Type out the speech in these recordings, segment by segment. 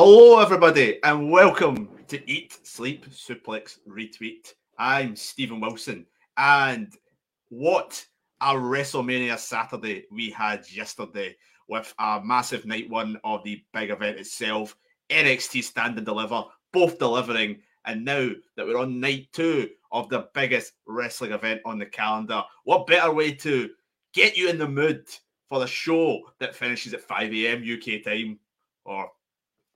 Hello, everybody, and welcome to Eat, Sleep, Suplex, Retweet. I'm Stephen Wilson, and what a WrestleMania Saturday we had yesterday with a massive night one of the big event itself. NXT Stand and Deliver, both delivering, and now that we're on night two of the biggest wrestling event on the calendar, what better way to get you in the mood for the show that finishes at 5 a.m. UK time or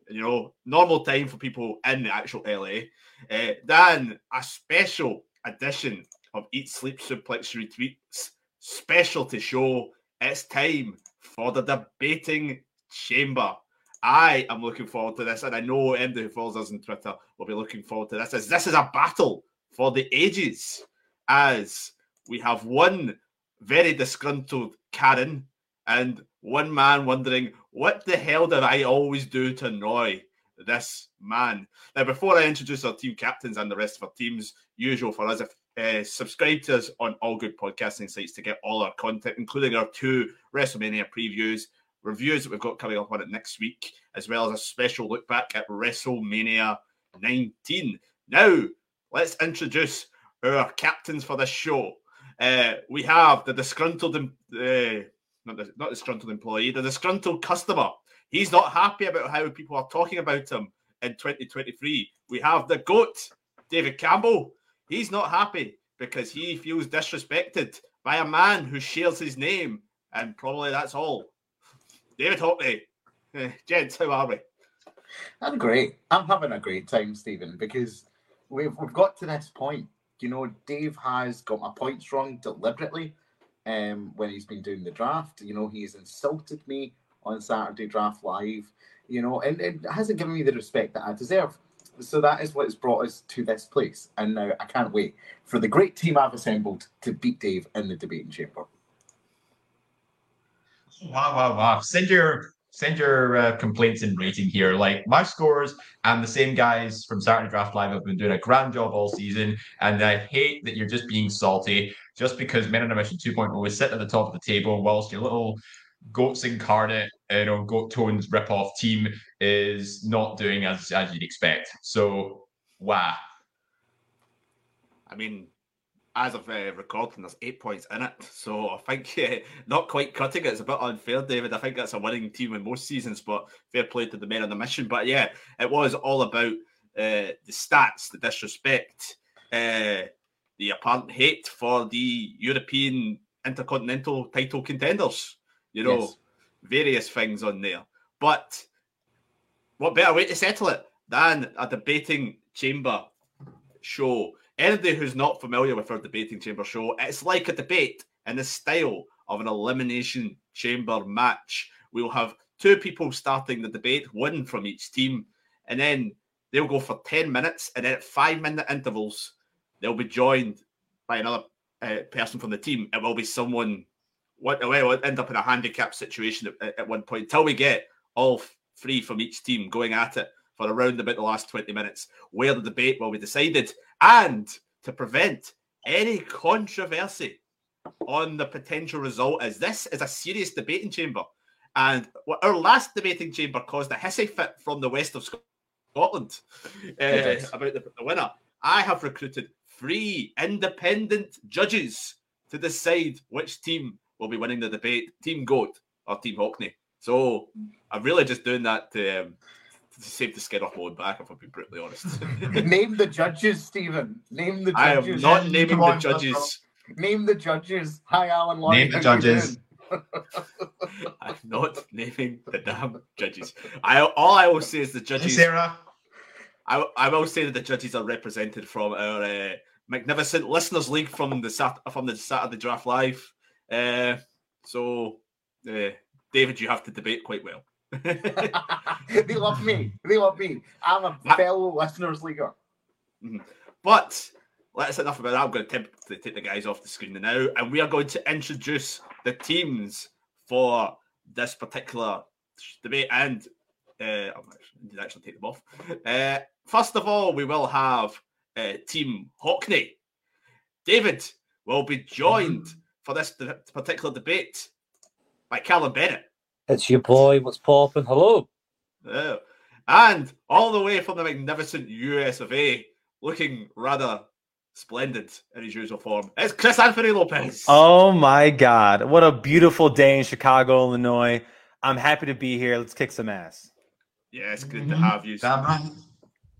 you know, normal time for people in the actual LA. Uh, then a special edition of Eat Sleep Suplex Retweets special to show it's time for the debating chamber. I am looking forward to this, and I know anybody who follows us on Twitter will be looking forward to this. As this is a battle for the ages, as we have one very disgruntled Karen and one man wondering what the hell did I always do to annoy this man? Now, before I introduce our team captains and the rest of our teams, usual for us, if uh, subscribe to us on all good podcasting sites to get all our content, including our two WrestleMania previews, reviews that we've got coming up on it next week, as well as a special look back at WrestleMania 19. Now, let's introduce our captains for this show. Uh, we have the disgruntled uh, not the not disgruntled employee, the disgruntled customer. He's not happy about how people are talking about him in 2023. We have the GOAT, David Campbell. He's not happy because he feels disrespected by a man who shares his name, and probably that's all. David Haughney, eh, gents, how are we? I'm great. I'm having a great time, Stephen, because we've we've got to this point. You know, Dave has got my points wrong deliberately um, when he's been doing the draft. You know, he's insulted me on Saturday Draft Live, you know, and it hasn't given me the respect that I deserve. So that is what has brought us to this place. And now I can't wait for the great team I've assembled to beat Dave in the debating chamber. Wow, wow, wow. Send your send your uh, complaints in rating here. Like my scores and the same guys from Saturday Draft Live have been doing a grand job all season. And I hate that you're just being salty just because Men on a Mission 2.0 is sitting at the top of the table whilst your little Goats incarnate, you know, Goat Tones rip-off team is not doing as as you'd expect. So, wow. I mean, as of uh, recording, there's eight points in it. So I think uh, not quite cutting. It's a bit unfair, David. I think that's a winning team in most seasons, but fair play to the men on the mission. But yeah, it was all about uh, the stats, the disrespect, uh, the apparent hate for the European Intercontinental title contenders. You know, yes. various things on there. But what better way to settle it than a debating chamber show? Anybody who's not familiar with our debating chamber show, it's like a debate in the style of an elimination chamber match. We'll have two people starting the debate, one from each team, and then they'll go for 10 minutes, and then at five minute intervals, they'll be joined by another uh, person from the team. It will be someone. What will end up in a handicap situation at, at one point until we get all three from each team going at it for around about the last 20 minutes, where the debate will be decided. And to prevent any controversy on the potential result, as this is a serious debating chamber. And our last debating chamber caused a hissy fit from the west of Scotland uh, about the, the winner. I have recruited three independent judges to decide which team will be winning the debate Team Goat or Team Haughney. So I'm really just doing that to, um, to save the skin off my own back, if I'm being brutally honest. Name the judges, Stephen. Name the judges. I am not naming Come the on, judges. Name the judges. Hi, Alan. Laurie. Name the How judges. I'm not naming the damn judges. I all I will say is the Hey, judges. Sarah. I, I will say that the judges are represented from our uh, magnificent listeners league from the Sat from the Saturday Draft Live. Uh, so, uh, David, you have to debate quite well. they love me. They love me. I'm a fellow listeners leaguer. But let's enough about that. I'm going to attempt to take the guys off the screen now, and we are going to introduce the teams for this particular debate. And uh, I'm actually, I did actually take them off. Uh, first of all, we will have uh, Team Haughney. David will be joined for this particular debate by Callum Bennett. It's your boy. What's popping? Hello. And all the way from the magnificent US of A, looking rather splendid in his usual form, it's Chris Anthony Lopez. Oh my God. What a beautiful day in Chicago, Illinois. I'm happy to be here. Let's kick some ass. Yeah, it's good to have you Damn right.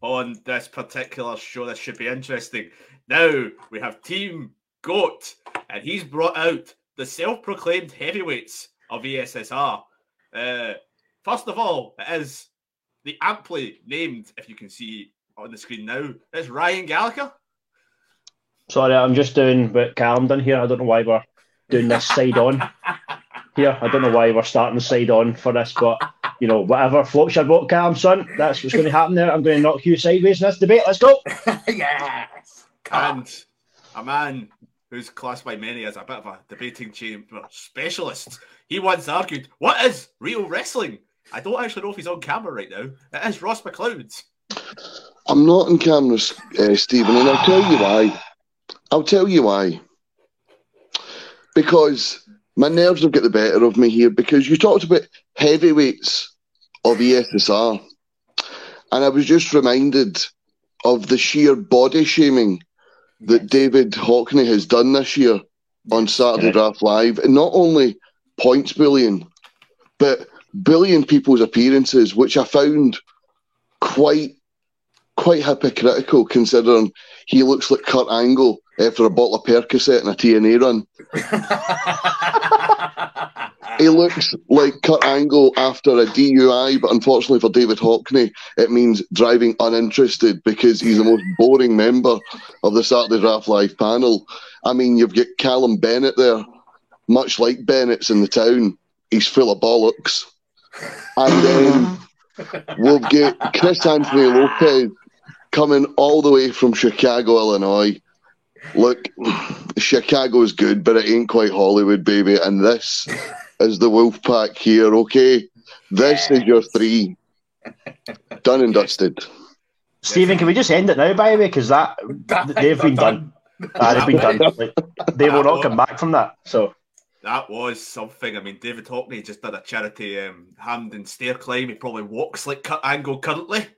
On this particular show. This should be interesting. Now we have Team Goat, and he's brought out the self-proclaimed heavyweights of ESSR. Uh, first of all, it is the amply named, if you can see on the screen now, it's Ryan Gallacher. Sorry, I'm just doing what Callum done here. I don't know why we're doing this side on here. I don't know why we're starting the side on for this, but you know, whatever floats your boat, Callum, son. That's what's going to happen there. I'm going to knock you sideways in this debate. Let's go. yes. And a man who's classed by many as a bit of a debating chamber specialist. He once argued, "What is real wrestling?" I don't actually know if he's on camera right now. It is Ross McLeod. I'm not on camera, uh, Stephen, and I'll tell you why. I'll tell you why. Because my nerves have got the better of me here. Because you talked about heavyweights of ESSR, and I was just reminded of the sheer body shaming that David Haughney has done this year on Saturday Okay. Draft Live, and not only points bullying, but bullying people's appearances, which I found quite quite hypocritical considering he looks like Kurt Angle after a bottle of Percocet and a TNA run. He looks like Kurt Angle after a DUI, but unfortunately for David Haughney, it means driving uninterested because he's the most boring member of the Saturday Draft Live panel. I mean, you've got Callum Bennett there, much like Bennett's in the town. He's full of bollocks. And then we've got Chris Anthony Lopez coming all the way from Chicago, Illinois. Look, Chicago's good, but it ain't quite Hollywood, baby. And this is the Wolf Pack here, okay? This is your three. Done and dusted. Stephen, can we just end it now, by the way? Because that they've been done. Ah, they've been done. Like, they will not come back from that. So That was something. I mean, David Haughney just did a charity um, hand and stair climb. He probably walks like Kurt Angle currently,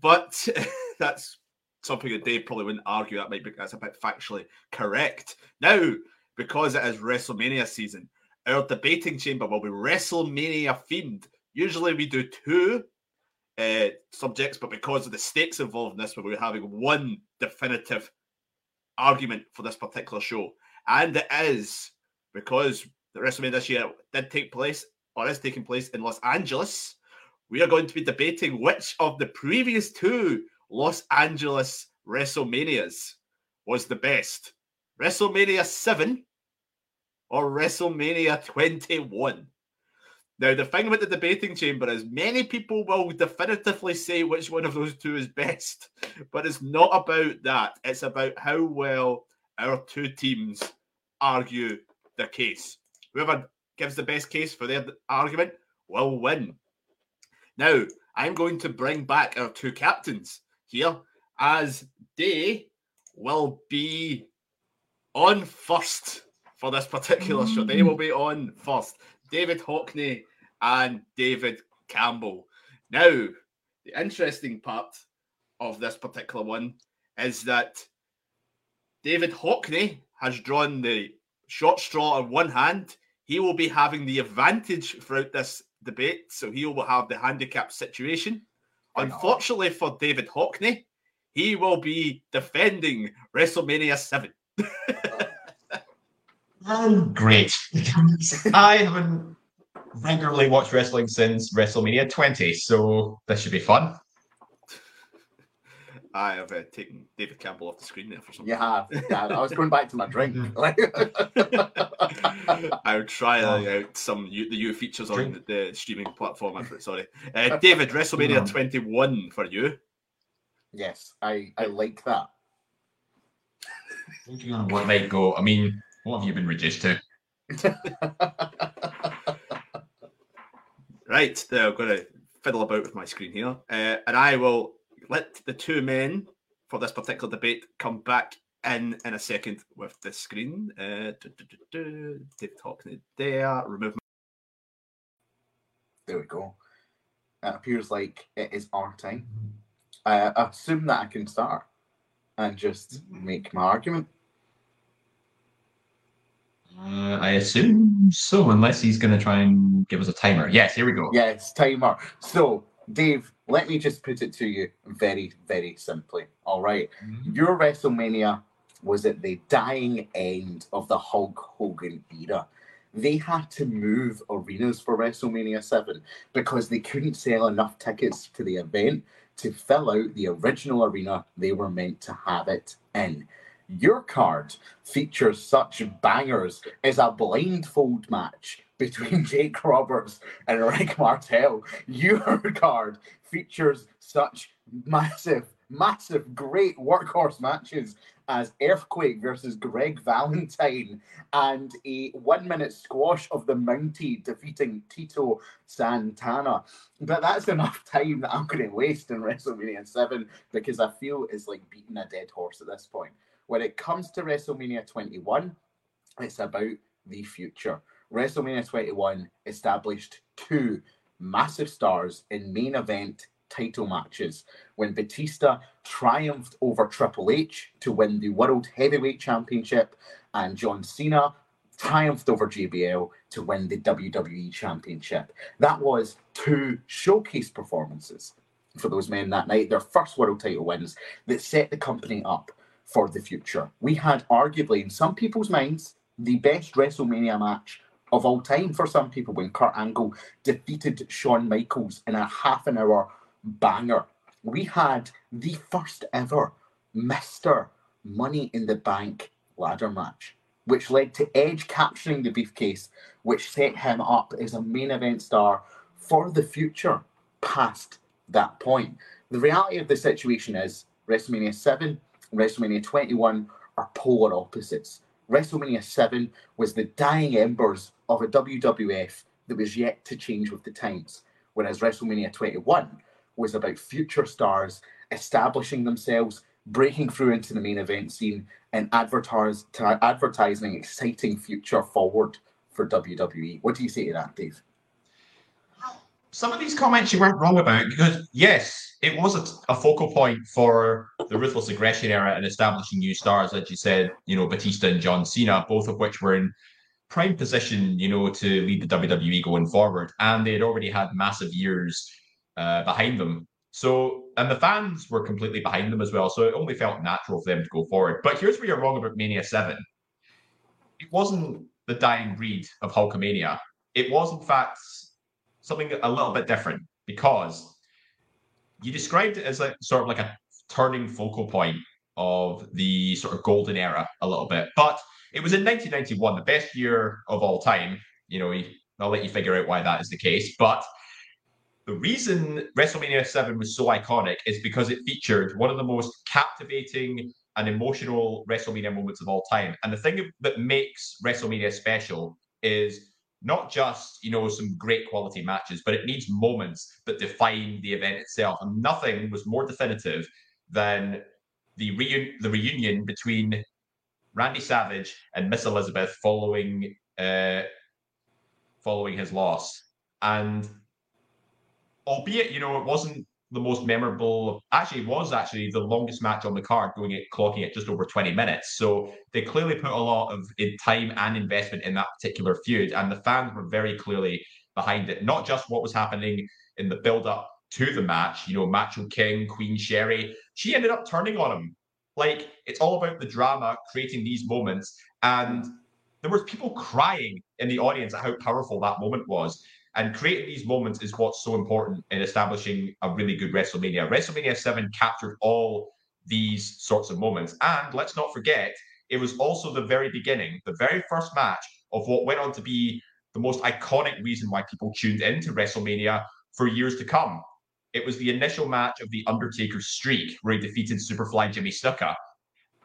but that's something that Dave probably wouldn't argue. That might be that's a bit factually correct. Now, because it is WrestleMania season, our debating chamber will be WrestleMania themed. Usually, we do two uh, subjects, but because of the stakes involved in this, we're having one definitive argument for this particular show, and it is because the WrestleMania this year did take place or is taking place in Los Angeles. We are going to be debating which of the previous two Los Angeles WrestleManias was the best WrestleMania 7 or WrestleMania 21. Now, the thing about the debating chamber is many people will definitively say which one of those two is best, but it's not about that. It's about how well our two teams argue the case. Whoever gives the best case for their argument will win. Now, I'm going to bring back our two captains here as they will be on first for this particular show. They will be on first. David Haughney and David Campbell. Now, the interesting part of this particular one is that David Haughney has drawn the short straw on one hand. He will be having the advantage throughout this debate, so he will have the handicap situation. Unfortunately for David Haughney, he will be defending WrestleMania 7. Oh, great. I haven't regularly watched wrestling since WrestleMania 20, so this should be fun. I have uh, taken David Campbell off the screen there for some You have. Yeah, I was going back to my drink. I would try uh, out some U- the new features on the, the streaming platform. Sorry, uh, David. WrestleMania 21 for you. yes, I, I like that. Thinking on what might go. I mean, what have you been reduced to? Right, there, I'm going to fiddle about with my screen here, uh, and I will let the two men for this particular debate come back in in a second with the screen. Uh, David Haughney there. Remove. My- There we go. It appears like it is our time. I assume that I can start and just make my argument. Uh, I assume so, unless he's going to try and give us a timer. Yes, here we go. Yes, timer. So, Dave, let me just put it to you very, very simply. All right. Your WrestleMania was at the dying end of the Hulk Hogan era. They had to move arenas for WrestleMania 7 because they couldn't sell enough tickets to the event to fill out the original arena they were meant to have it in. Your card features such bangers as a blindfold match between Jake Roberts and Rick Martel. Your card features such massive, massive, great workhorse matches as Earthquake versus Greg Valentine and a one minute squash of the Mountie defeating Tito Santana. But that's enough time that I'm going to waste in WrestleMania 7 because I feel it's like beating a dead horse at this point. When it comes to WrestleMania 21, it's about the future. WrestleMania 21 established two massive stars in main event title matches when Batista triumphed over Triple H to win the World Heavyweight Championship and John Cena triumphed over JBL to win the WWE Championship. That was two showcase performances for those men that night, their first world title wins that set the company up for the future. We had arguably, in some people's minds, the best WrestleMania match of all time for some people when Kurt Angle defeated Shawn Michaels in a half an hour banger. We had the first ever Mr. Money in the Bank ladder match, which led to Edge capturing the briefcase, which set him up as a main event star for the future past that point. The reality of the situation is WrestleMania 7 and WrestleMania 21 are polar opposites. WrestleMania 7 was the dying embers of a WWF that was yet to change with the times, whereas WrestleMania 21 was about future stars establishing themselves, breaking through into the main event scene, and advertising exciting future forward for WWE. What do you say to that, Dave? some of these comments you weren't wrong about because yes, it was a, a, focal point for the ruthless aggression era and establishing new stars, as you said, you know, Batista and John Cena, both of which were in prime position, you know, to lead the WWE going forward, and they had already had massive years uh, behind them. So, and the fans were completely behind them as well. So it only felt natural for them to go forward. But here's where you're wrong about Mania Seven. It wasn't the dying breed of Hulkamania. It was, in fact, something a little bit different because you described it as a sort of like a turning focal point of the sort of golden era a little bit. But it was in 1991, the best year of all time. You know, I'll let you figure out why that is the case. But the reason WrestleMania 7 was so iconic is because it featured one of the most captivating and emotional WrestleMania moments of all time. And the thing that makes WrestleMania special is not just you know some great quality matches, but it needs moments that define the event itself. And nothing was more definitive than the the reunion between Randy Savage and Miss Elizabeth following uh, following his loss. and albeit you know it wasn't the most memorable. Actually, it was actually the longest match on the card, going at clocking at just over 20 minutes. So they clearly put a lot of time and investment in that particular feud, and the fans were very clearly behind it. Not just what was happening in the build-up to the match. You know, Macho King, Queen Sherri, she ended up turning on him. Like it's all about the drama, creating these moments, and there was people crying in the audience at how powerful that moment was. And creating these moments is what's so important in establishing a really good WrestleMania. WrestleMania 7 captured all these sorts of moments. And let's not forget, it was also the very beginning, the very first match of what went on to be the most iconic reason why people tuned into WrestleMania for years to come. It was the initial match of The Undertaker's streak, where he defeated Superfly Jimmy Snuka.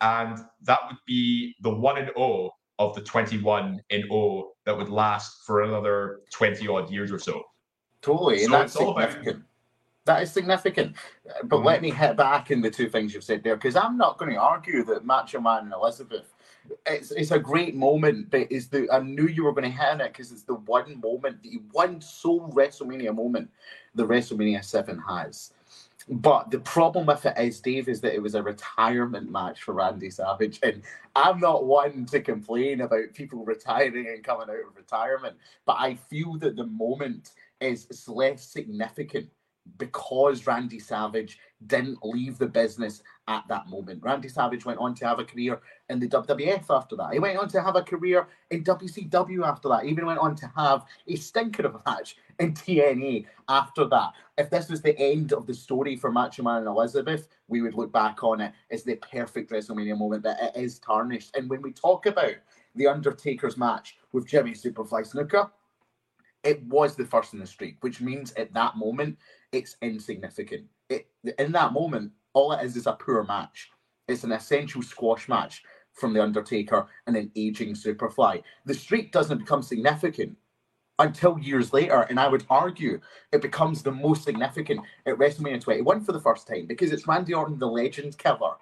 And that would be the 1 and 0 of the 21 in O that would last for another 20 odd years or so. Totally, So that's all about- significant. That is significant. But Mhm. let me hit back in the two things you've said there, because I'm not going to argue that Macho Man and Elizabeth. It's it's a great moment, but is the I knew you were going to hit on it because it's the one moment, the one sole WrestleMania moment the WrestleMania Seven has. But the problem with it is, Dave, is that it was a retirement match for Randy Savage, and I'm not one to complain about people retiring and coming out of retirement, but I feel that the moment is less significant because Randy Savage didn't leave the business at that moment. Randy Savage went on to have a career in the WWF after that. He went on to have a career in WCW after that. He even went on to have a stinker of a match in TNA after that. If this was the end of the story for Macho Man and Elizabeth, we would look back on it as the perfect WrestleMania moment, but it is tarnished. And when we talk about The Undertaker's match with Jimmy Superfly Snuka, it was the first in the streak, which means at that moment it's insignificant. It, in that moment, all it is is a poor match. It's an essential squash match from The Undertaker and an aging Superfly. The streak doesn't become significant until years later, and I would argue it becomes the most significant at WrestleMania 21 for the first time because it's Randy Orton, the legend killer,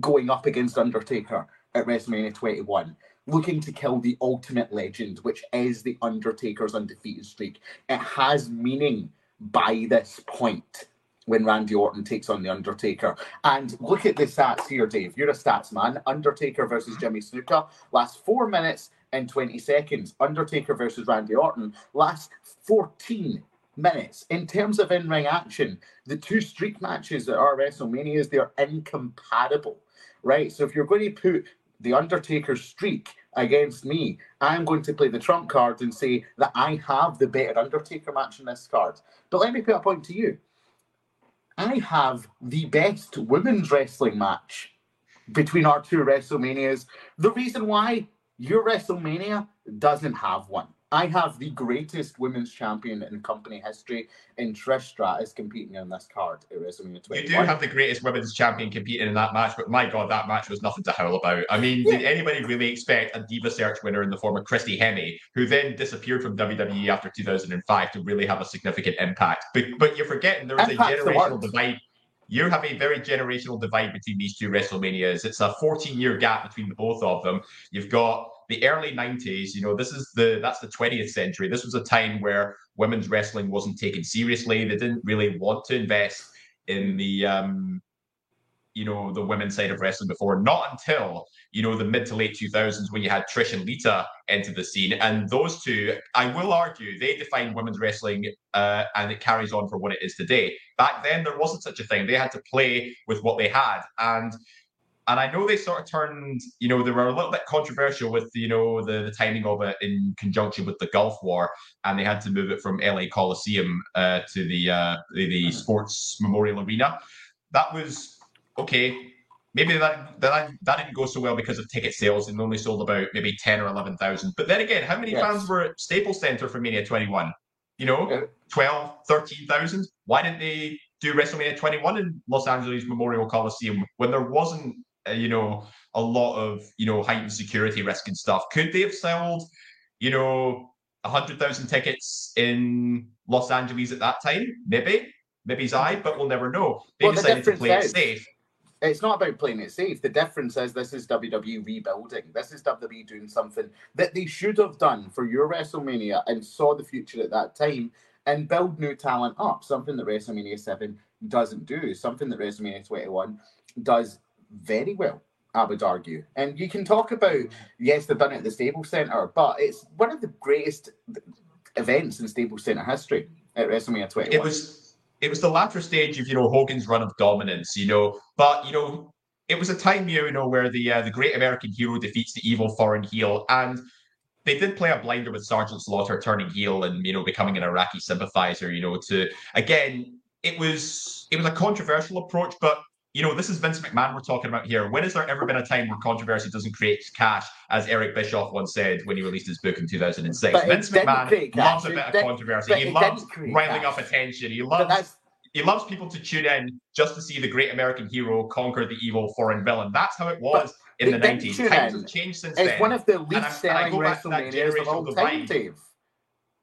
going up against Undertaker at WrestleMania 21, looking to kill the ultimate legend, which is the Undertaker's undefeated streak. It has meaning by this point when Randy Orton takes on the Undertaker. And look at the stats here, Dave. You're a stats man. Undertaker versus mm-hmm. Jimmy Snuka lasts four minutes and 20 seconds. Undertaker versus Randy Orton lasts 14 minutes. In terms of in ring action, the two streak matches that are WrestleManias, they're incompatible, right? So if you're going to put the Undertaker's streak against me, I'm going to play the trump card and say that I have the better Undertaker match in this card. But let me put a point to you. I have the best women's wrestling match between our two WrestleManias. The reason why your WrestleMania doesn't have one. I have the greatest women's champion in company history in Trish Stratus competing in this card at WrestleMania 21. You do have the greatest women's champion competing in that match, but my God, that match was nothing to howl about. I mean, did anybody really expect a Diva Search winner in the form of Christy Hemme, who then disappeared from WWE after 2005, to really have a significant impact? But, but you're forgetting there is a Impact's the generational divide. You have a very generational divide between these two WrestleManias. It's a 14 year gap between the both of them. You've got the early 90s, you know, this is the that's the 20th century. This was a time where women's wrestling wasn't taken seriously. They didn't really want to invest in the um you know the women's side of wrestling before. Not until you know the mid to late 2000s when you had Trish and Lita enter the scene. And those two I will argue they defined women's wrestling uh, and it carries on for what it is today. Back then there wasn't such a thing. They had to play with what they had. And and I know they sort of turned, you know, they were a little bit controversial with, you know, the, the timing of it in conjunction with the Gulf War, and they had to move it from LA Coliseum uh, to the, uh, the the Sports Memorial Arena. That was okay. Maybe that, that that didn't go so well because of ticket sales and only sold about maybe ten or eleven thousand. But then again, how many Yes. fans were at Staples Center for Mania 21? You know, Yeah. 12, 13,000. Why didn't they do WrestleMania 21 in Los Angeles Memorial Coliseum when there wasn't, uh, you know, a lot of, you know, heightened security risk and stuff? Could they have sold, you know, 100,000 tickets in Los Angeles at that time? Maybe. Maybe I, but we'll never know. They Well, the to play it is- safe. It's not about playing it safe. The difference is this is WWE rebuilding. This is WWE doing something that they should have done for your WrestleMania and saw the future at that time. and build new talent up. Something that WrestleMania 7 doesn't do. Something that WrestleMania 21 does very well. I would argue. And you can talk about, yes, they've done it at the Staples Center, but it's one of the greatest events in Staples Center history at WrestleMania 21. It was it was the latter stage of you know Hogan's run of dominance, you know, but you know it was a time you know where the uh, the great American hero defeats the evil foreign heel, and they did play a blinder with Sergeant Slaughter turning heel and you know becoming an Iraqi sympathizer. You know, to again, it was it was a controversial approach, but you know, this is Vince McMahon we're talking about here. When has there ever been a time where controversy doesn't create cash, as Eric Bischoff once said when he released his book in 2006? But Vince McMahon loves a bit of controversy. He loves riling cash. up attention. He loves he loves people to tune in just to see the great American hero conquer the evil foreign villain. That's how it was in the 90s. Times have changed since It's then. one of the least selling go back to that WrestleManias of all time, divide. Dave.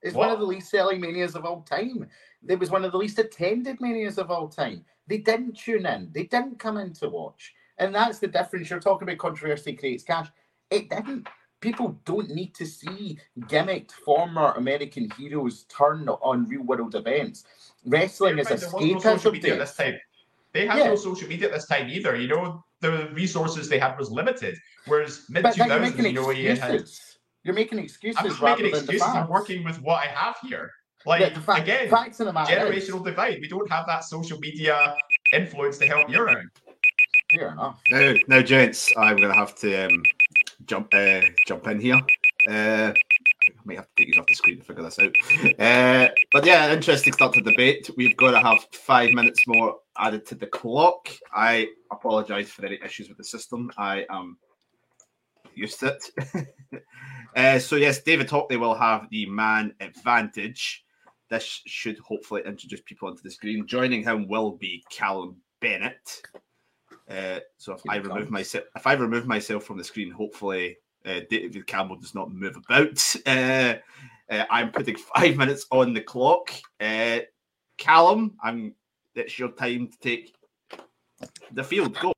It's one of the least selling manias of all time. It was one of the least attended manias of all time. They didn't tune in. They didn't come in to watch. And that's the difference. You're talking about controversy creates cash. It didn't. People don't need to see gimmicked former American heroes turn on real world events. Wrestling is There was no social escapism. media this time. They had Yeah. no social media at this time either. You know, the resources they had was limited. Whereas mid But two then you're making know, you had. You're making excuses I'm making excuses. I'm working with what I have here. Like Yeah, the fact, again, facts of the matter is- generational divide. We don't have that social media influence to help you out. Fair enough. Now, now, gents, I'm going to have to um, jump uh, jump in here. Uh, I might have to take you off the screen to figure this out. Uh, but yeah, interesting start to debate. We've got to have five minutes more added to the clock. I apologise for any issues with the system. I am used to it. uh, so yes, David Haughney will have the man advantage. This should hopefully introduce people onto the screen. Joining him will be Callum Bennett. Uh, so if Here I remove comes. myself, if I remove myself from the screen, hopefully uh, David Campbell does not move about. Uh, uh, I'm putting five minutes on the clock. Uh, Callum, I'm. It's your time to take the field. Go.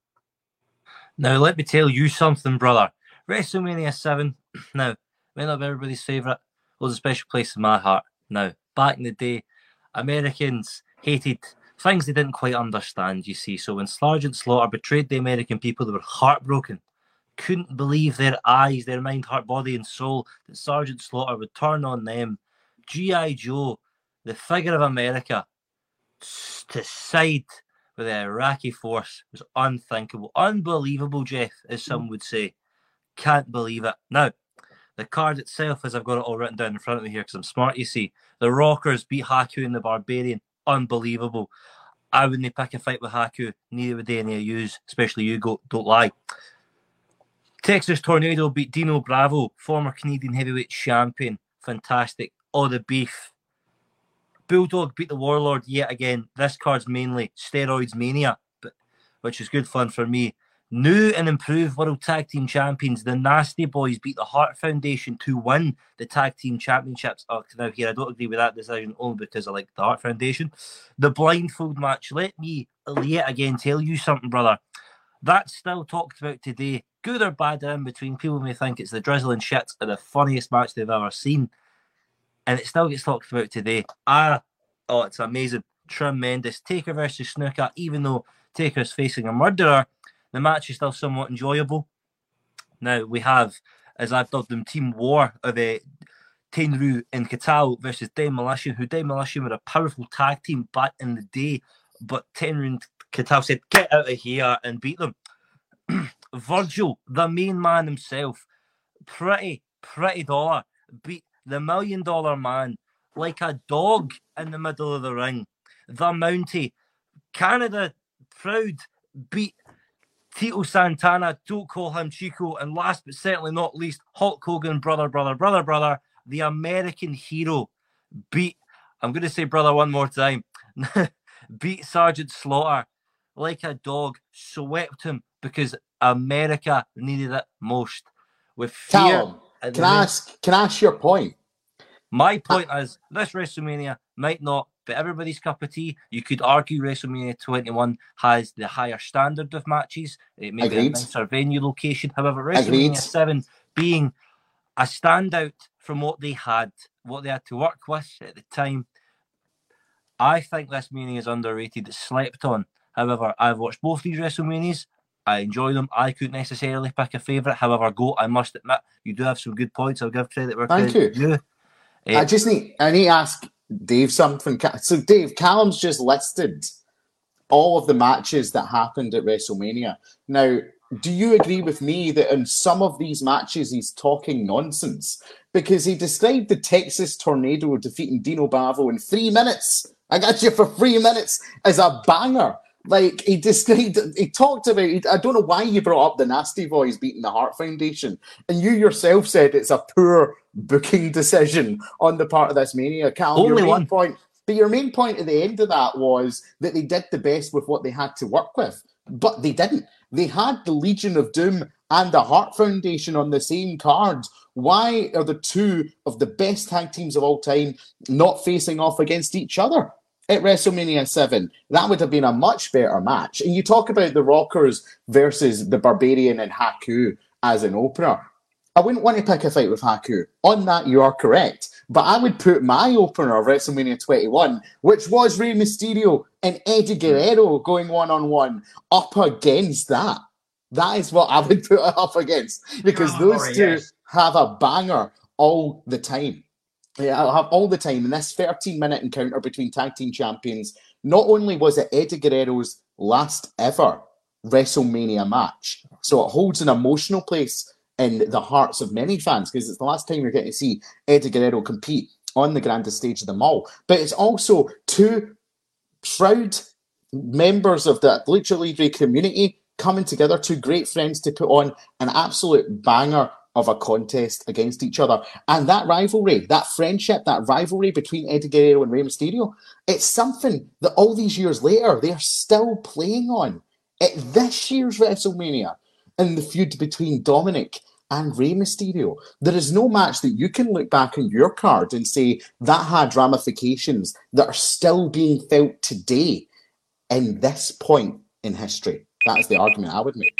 Now, let me tell you something, brother. WrestleMania 7, now, may not be everybody's favourite, holds a special place in my heart. Now, back in the day, Americans hated things they didn't quite understand, you see. So when Sergeant Slaughter betrayed the American people, they were heartbroken. Couldn't believe their eyes, their mind, heart, body, and soul that Sergeant Slaughter would turn on them. G.I. Joe, the figure of America, to side with the Iraqi force was unthinkable, unbelievable, Jeff, as some mm. would say. Can't believe it. Now, the card itself, as I've got it all written down in front of me here, because I'm smart, you see, the Rockers beat Haku and the Barbarian. Unbelievable. I wouldn't pick a fight with Haku, neither would any of yous, especially you, go, don't lie. Texas Tornado beat Dino Bravo, former Canadian heavyweight champion. Fantastic. All the beef. Bulldog beat the Warlord yet again. This card's mainly steroids mania, but which is good fun for me. New and improved World Tag Team Champions, the Nasty Boys beat the Heart Foundation to win the Tag Team Championships. Oh, now here I don't agree with that decision only because I like the Heart Foundation. The blindfold match. Let me yet again tell you something, brother. That's still talked about today. Good or bad in between. People may think it's the drizzling shits or the funniest match they've ever seen. And it still gets talked about today. Ah, oh, it's amazing. Tremendous. Taker versus Snuka, even though Taker's facing a murderer, the match is still somewhat enjoyable. Now we have, as I've dubbed them, Team War of uh, Tenryu and Katal versus Demolition, who Demolition were a powerful tag team back in the day, but Tenryu and Katal said, get out of here and beat them. Virgil, the main man himself, pretty, pretty dollar, beat the million dollar man like a dog in the middle of the ring. The Mountie, Canada, proud, beat Tito Santana, don't call him Chico, and last but certainly not least, Hulk Hogan, brother, brother, brother, brother, the American hero, beat, I'm going to say brother one more time, beat Sergeant Slaughter like a dog, swept him because America needed it most. With fear, and can I ask? Can I ask your point? my uh, point is this WrestleMania might not be everybody's cup of tea. You could argue WrestleMania 21 has the higher standard of matches. It may be a Agreed. nicer venue location. However, WrestleMania Agreed. 7 being a standout from what they had, what they had to work with at the time, I think this Mania is underrated. It's slept on. However, I've watched both these WrestleManias. I enjoy them. I couldn't necessarily pick a favourite. However, go. I must admit, you do have some good points. I'll give credit where Thank credit you. due. I Eh, just need I need to ask Dave something. So Dave, Callum's just listed all of the matches that happened at WrestleMania. Now, do you agree with me that in some of these matches he's talking nonsense? Because he described the Texas tornado defeating Dino Bravo in three minutes. I got you for three minutes as a banger. Like he described, he talked about. I don't know why you brought up the Nasty Boys beating the Heart Foundation, and you yourself said it's a poor booking decision on the part of this mania. Cal, Only one. point, but your main point at the end of that was that they did the best with what they had to work with, but they didn't. They had the Legion of Doom and the Heart Foundation on the same card. Why are the two of the best tag teams of all time not facing off against each other? At WrestleMania 7. That would have been a much better match. And you talk about the Rockers versus the Barbarian and Haku as an opener. I wouldn't want to pick a fight with Haku. On that, you are correct. But I would put my opener of WrestleMania 21, which was Rey Mysterio and Eddie Guerrero going one on one, up against that. That is what I would put it up against because Oh, those two have a banger all the time. Yeah, I'll have all the time. In this 13 minute encounter between tag team champions, not only was it Eddie Guerrero's last ever WrestleMania match, so it holds an emotional place in the hearts of many fans because it's the last time you're getting to see Eddie Guerrero compete on the grandest stage of them all. But it's also two proud members of the Lucha Libre community coming together, two great friends to put on an absolute banger of a contest against each other. And that rivalry, that friendship, that rivalry between Eddie Guerrero and Rey Mysterio, it's something that all these years later, they are still playing on at this year's WrestleMania in the feud between Dominic and Rey Mysterio. There is no match that you can look back on your card and say that had ramifications that are still being felt today in this point in history. That is the argument I would make.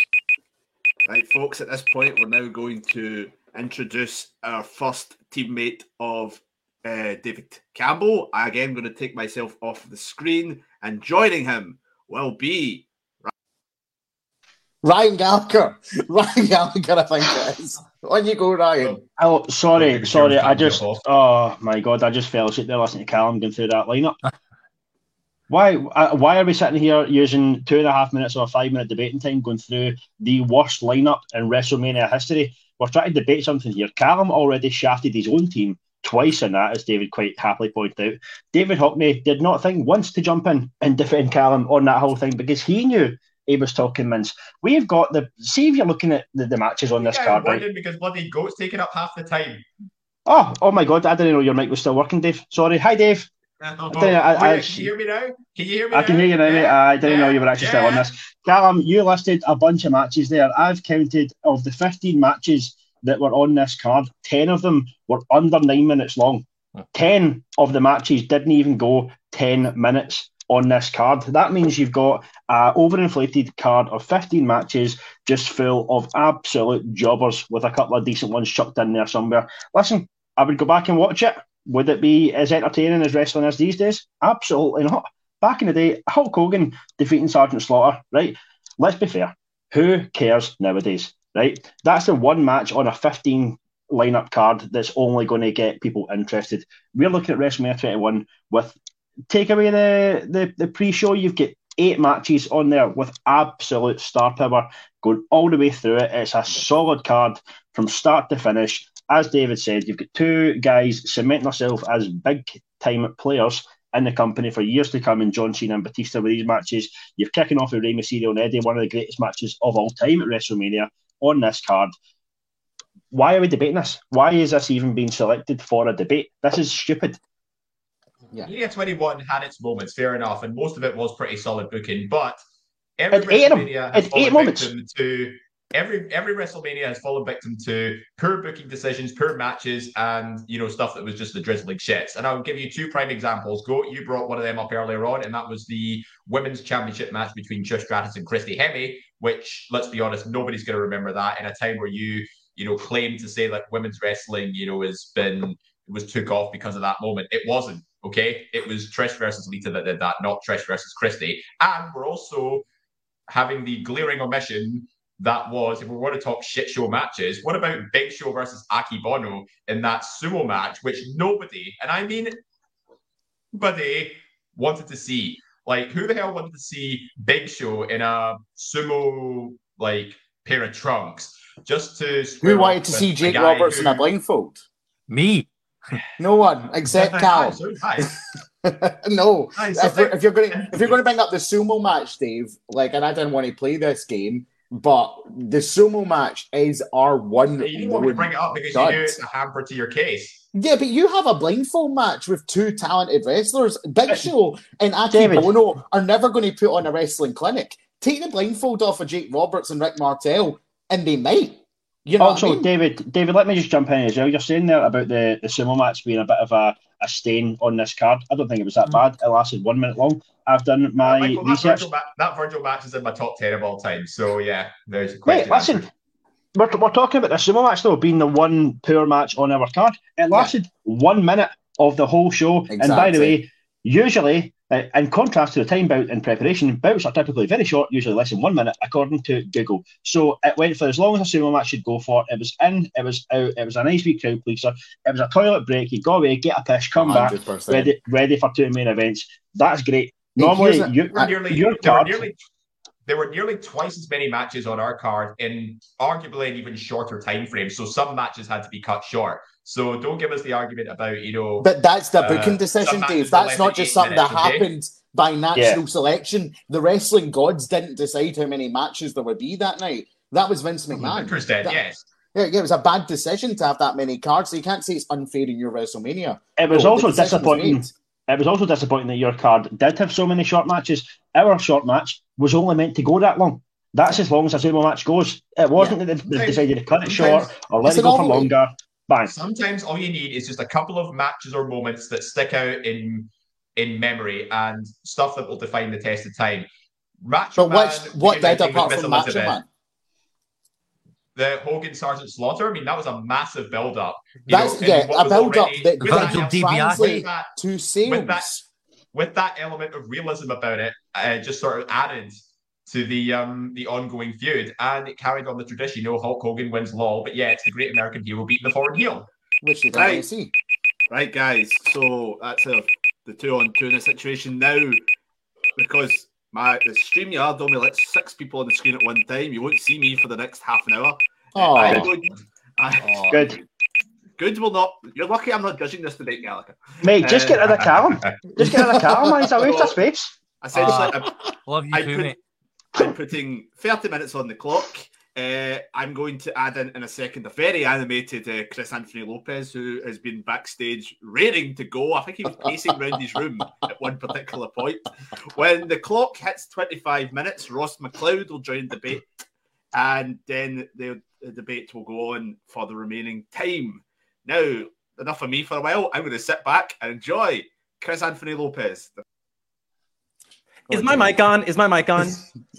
Right, folks, at this point, we're now going to introduce our first teammate of uh, David Campbell. I again going to take myself off the screen, and joining him will be Ryan Gallacher. Ryan Gallacher, I think it is. On you go, Ryan. Oh, sorry, sorry. I just, oh my god, I just fell asleep there listening to Callum going through that lineup. Why, uh, why are we sitting here using two and a half minutes or a five minute debating time going through the worst lineup in WrestleMania history? We're trying to debate something here. Callum already shafted his own team twice in that, as David quite happily pointed out. David Haughney did not think once to jump in and defend Callum on that whole thing because he knew he was talking mince. We've got the see if you're looking at the, the matches on this Yeah, card, right? because bloody goat's taking up half the time. Oh, oh my God! I didn't know your mic was still working, Dave. Sorry. Hi, Dave. Oh, tell you, I- wait, I- can you hear me now? Can you hear me I now? can hear you now, mate. Yeah, I didn't know you were actually still on yeah. this. Callum, you listed a bunch of matches there. I've counted of the 15 matches that were on this card, 10 of them were under nine minutes long. 10 of the matches didn't even go 10 minutes on this card. That means you've got an overinflated card of 15 matches just full of absolute jobbers with a couple of decent ones chucked in there somewhere. Listen, I would go back and watch it. Would it be as entertaining as wrestling is these days? Absolutely not. Back in the day, Hulk Hogan defeating Sergeant Slaughter, right? Let's be fair. Who cares nowadays, right? That's the one match on a 15 lineup card that's only going to get people interested. We're looking at WrestleMania 21 with take away the, the, the pre show, you've got eight matches on there with absolute star power going all the way through it. It's a solid card from start to finish. As David said, you've got two guys cementing themselves as big time players in the company for years to come in John Cena and Batista with these matches. You're kicking off with Rey Mysterio and Eddie, one of the greatest matches of all time at WrestleMania on this card. Why are we debating this? Why is this even being selected for a debate? This is stupid. Yeah. Mania 21 had its moments, fair enough, and most of it was pretty solid booking, but every It's eight of 'em. WrestleMania has It's fallen moments. victim to every every WrestleMania has fallen victim to poor booking decisions, poor matches, and you know stuff that was just the drizzling shits. And I'll give you two prime examples. Go, you brought one of them up earlier on, and that was the women's championship match between Trish Stratus and Christy Hemme, which let's be honest, nobody's going to remember that in a time where you you know claim to say that women's wrestling you know has been was took off because of that moment. It wasn't. Okay, it was Trish versus Lita that did that, not Trish versus Christy. And we're also having the glaring omission that was, if we want to talk shit show matches, what about Big Show versus Akebono in that sumo match, which nobody, and I mean nobody, wanted to see? Like, who the hell wanted to see Big Show in a sumo like pair of trunks just to? Who wanted to see Jake guy Roberts in a blindfold? Me. No one except Hi, Cal. no, Hi, so if, you're, if you're going to if you're going to bring up the sumo match, Dave, like, and I didn't want to play this game, but the sumo match is our one. You didn't want me to bring it up because dud. you knew it's a hamper to your case. Yeah, but you have a blindfold match with two talented wrestlers. Big Show and Aki David. Bono are never going to put on a wrestling clinic. Take the blindfold off of Jake Roberts and Rick Martel, and they might. You know also, what I mean? David, David, let me just jump in as well. You're saying there about the, the sumo match being a bit of a, a stain on this card. I don't think it was that hmm. bad. It lasted one minute long. I've done my Michael, that, research. Virgil ma- that Virgil match is in my top 10 of all time. So, yeah, there's a question. Wait, question. listen. We're, we're talking about the sumo match though being the one poor match on our card. It lasted one minute of the whole show. And by the way, usually, uh, in contrast to the time bout in preparation, bouts are typically very short, usually less than one minute, according to Google. So it went for as long as a sumo match should go for. It was in, it was out, it was a nice wee crowd pleaser. It was a toilet break. You go away, get a piss, come back, 100%. ready, ready for two main events. That's great. Normally, a- you, There were nearly, your there were card, nearly there were nearly twice as many matches on our card in arguably an even shorter time frame. So some matches had to be cut short. So don't give us the argument about you know. But that's the Uh, booking decision, some Dave. That's not just something that minutes, okay? happened by natural selection. The wrestling gods didn't decide how many matches there would be that night. That was Vince McMahon. Interested, That- yes. Yeah, yeah, it was a bad decision to have that many cards. So you can't say it's unfair in your WrestleMania. it was No, the also decision was disappointing. made. It was also disappointing that your card did have so many short matches. Our short match was only meant to go that long. That's as long as a sumo match goes. It wasn't that they've- they've decided to cut it short or let It's it go for longer. Bang. Sometimes all you need is just a couple of matches or moments that stick out in in memory and stuff that will define the test of time. Macho But Man which, what did apart from Macho Elizabeth, Man? The Hogan Sergeant Slaughter. I mean, that was a massive build up. That's yeah, a build up that with Virgil translate to sales. with that with that element of realism about it, uh, just sort of added to the um the ongoing feud, and it carried on the tradition. You know, Hulk Hogan wins law, but yeah, it's the great American hero beating the foreign heel. which you don't Right. see. Right, guys. So that's a, the two on two in a situation now because my the StreamYard only lets six people on the screen at one time. You won't see me for the next half an hour. Oh, I'm going, I, Good. good will not. You're lucky I'm not judging this debate, Gallacher. Mate, just get rid of the Callum. Just get rid of Callum, man. It's a waste of space. Essentially, Uh, I'm, Love you I too, put- mate. I'm putting 30 minutes on the clock. Uh, I'm going to add in in a second a very animated uh, Chris Anthony Lopez who has been backstage raring to go. I think he was pacing around his room at one particular point. When the clock hits 25 minutes, Ross McLeod will join the debate, and then the, the debate will go on for the remaining time. Now, enough of me for a while. I'm going to sit back and enjoy Chris Anthony Lopez. Is my mic on? Is my mic on?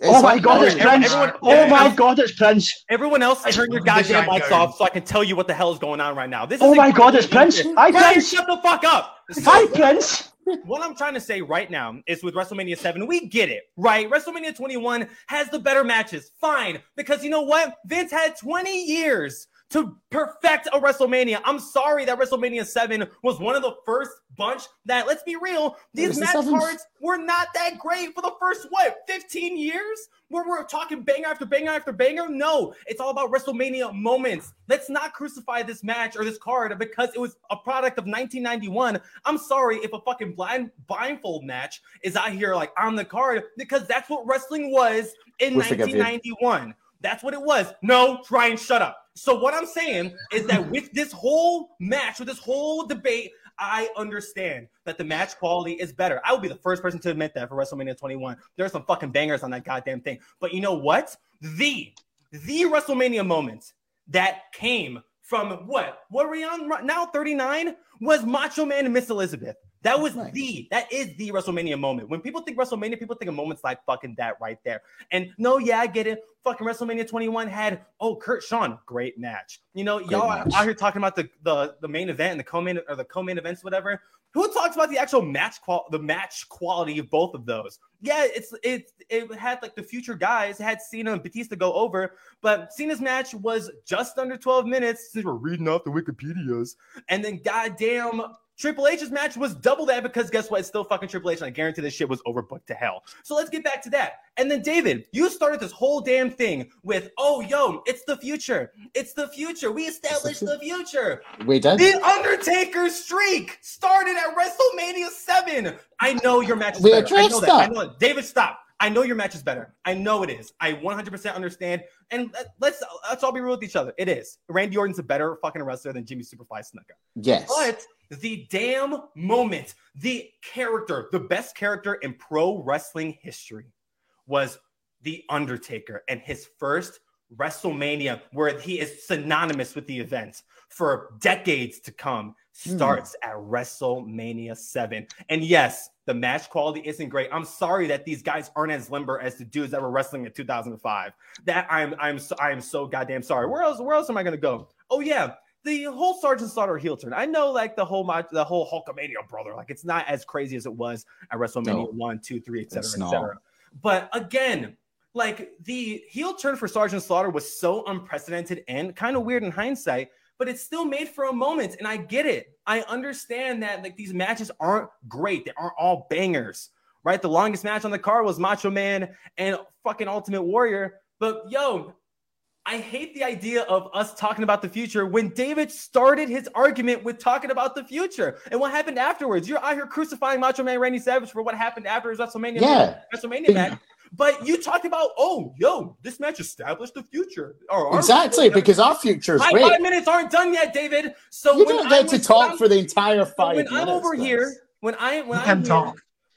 Oh, oh my god, it's Everyone- Prince. Oh my god, it's Prince. Everyone else, turn your goddamn Shotgun. mics off so I can tell you what the hell is going on right now. This Oh my god, it's Prince. Hi, Brian, Prince. shut the fuck up. Hi, Prince. What I'm trying to say right now is with WrestleMania 7, we get it, right? WrestleMania 21 has the better matches. Fine. Because you know what? Vince had 20 years to perfect a WrestleMania. I'm sorry that WrestleMania 7 was one of the first bunch that, let's be real, these was the match cards were not that great for the first, what, 15 years? Where we're talking banger after banger after banger? No, it's all about WrestleMania moments. Let's not crucify this match or this card because it was a product of 1991. I'm sorry if a fucking blind blindfold match is out here like on the card because that's what wrestling was in We 1991. That's what it was. No, try and shut up. So what I'm saying is that with this whole match, with this whole debate, I understand that the match quality is better. I would be the first person to admit that for WrestleMania 21. There are some fucking bangers on that goddamn thing. But you know what? The the WrestleMania moment that came from what? What are we on now? 39 was Macho Man and Miss Elizabeth. That was the that is the WrestleMania moment. When people think WrestleMania, people think of moments like fucking that right there. And no, yeah, I get it. Fucking WrestleMania 21 had oh Kurt Shawn, great match. You know, y'all match. out here talking about the the the main event and the co-main or the co-main events, whatever. Who talks about the actual match qual the match quality of both of those? Yeah, it's it it had like the future guys had Cena and Batista go over, but Cena's match was just under 12 minutes since we're reading off the Wikipedias. And then goddamn Triple H's match was double that because guess what? It's still fucking Triple H, and I guarantee this shit was overbooked to hell. So let's get back to that. And then David, you started this whole damn thing with, oh yo, it's the future. It's the future. We established the future. We did. The Undertaker streak started at WrestleMania 7. I know your match is We better. I know that. I know it. David, stop. I know your match is better. I know it is. I 100% understand. And let- let's let's all be real with each other. It is. Randy Orton's a better fucking wrestler than Jimmy Superfly Snuka. Yes. But the damn moment, the character, the best character in pro wrestling history was The Undertaker and his first WrestleMania, where he is synonymous with the event for decades to come, Hmm. starts at WrestleMania 7. And yes, the match quality isn't great. I'm sorry that these guys aren't as limber as the dudes that were wrestling in 2005. That I'm I'm so, I am so goddamn sorry. Where else where else am I gonna go? Oh yeah, the whole Sergeant Slaughter heel turn. I know like the whole match, the whole Hulkamania brother, like it's not as crazy as it was at WrestleMania No. one, two, three, et It's cetera, not. et cetera. But again, like the heel turn for Sergeant Slaughter was so unprecedented and kind of weird in hindsight, but it's still made for a moment. And I get it. I understand that like these matches aren't great, they aren't all bangers, right? The longest match on the card was Macho Man and fucking Ultimate Warrior. But yo, I hate the idea of us talking about the future when David started his argument with talking about the future and what happened afterwards. You're out here crucifying Macho Man Randy Savage for what happened after his WrestleMania, Yeah. WrestleMania match. But you talked about, oh, yo, this match established the future. Or our- Exactly, because our future is my great. five minutes aren't done yet, David. So You when don't I get to was- talk when for the entire I'm, five when minutes. I'm over Chris. here, when I when I'm can here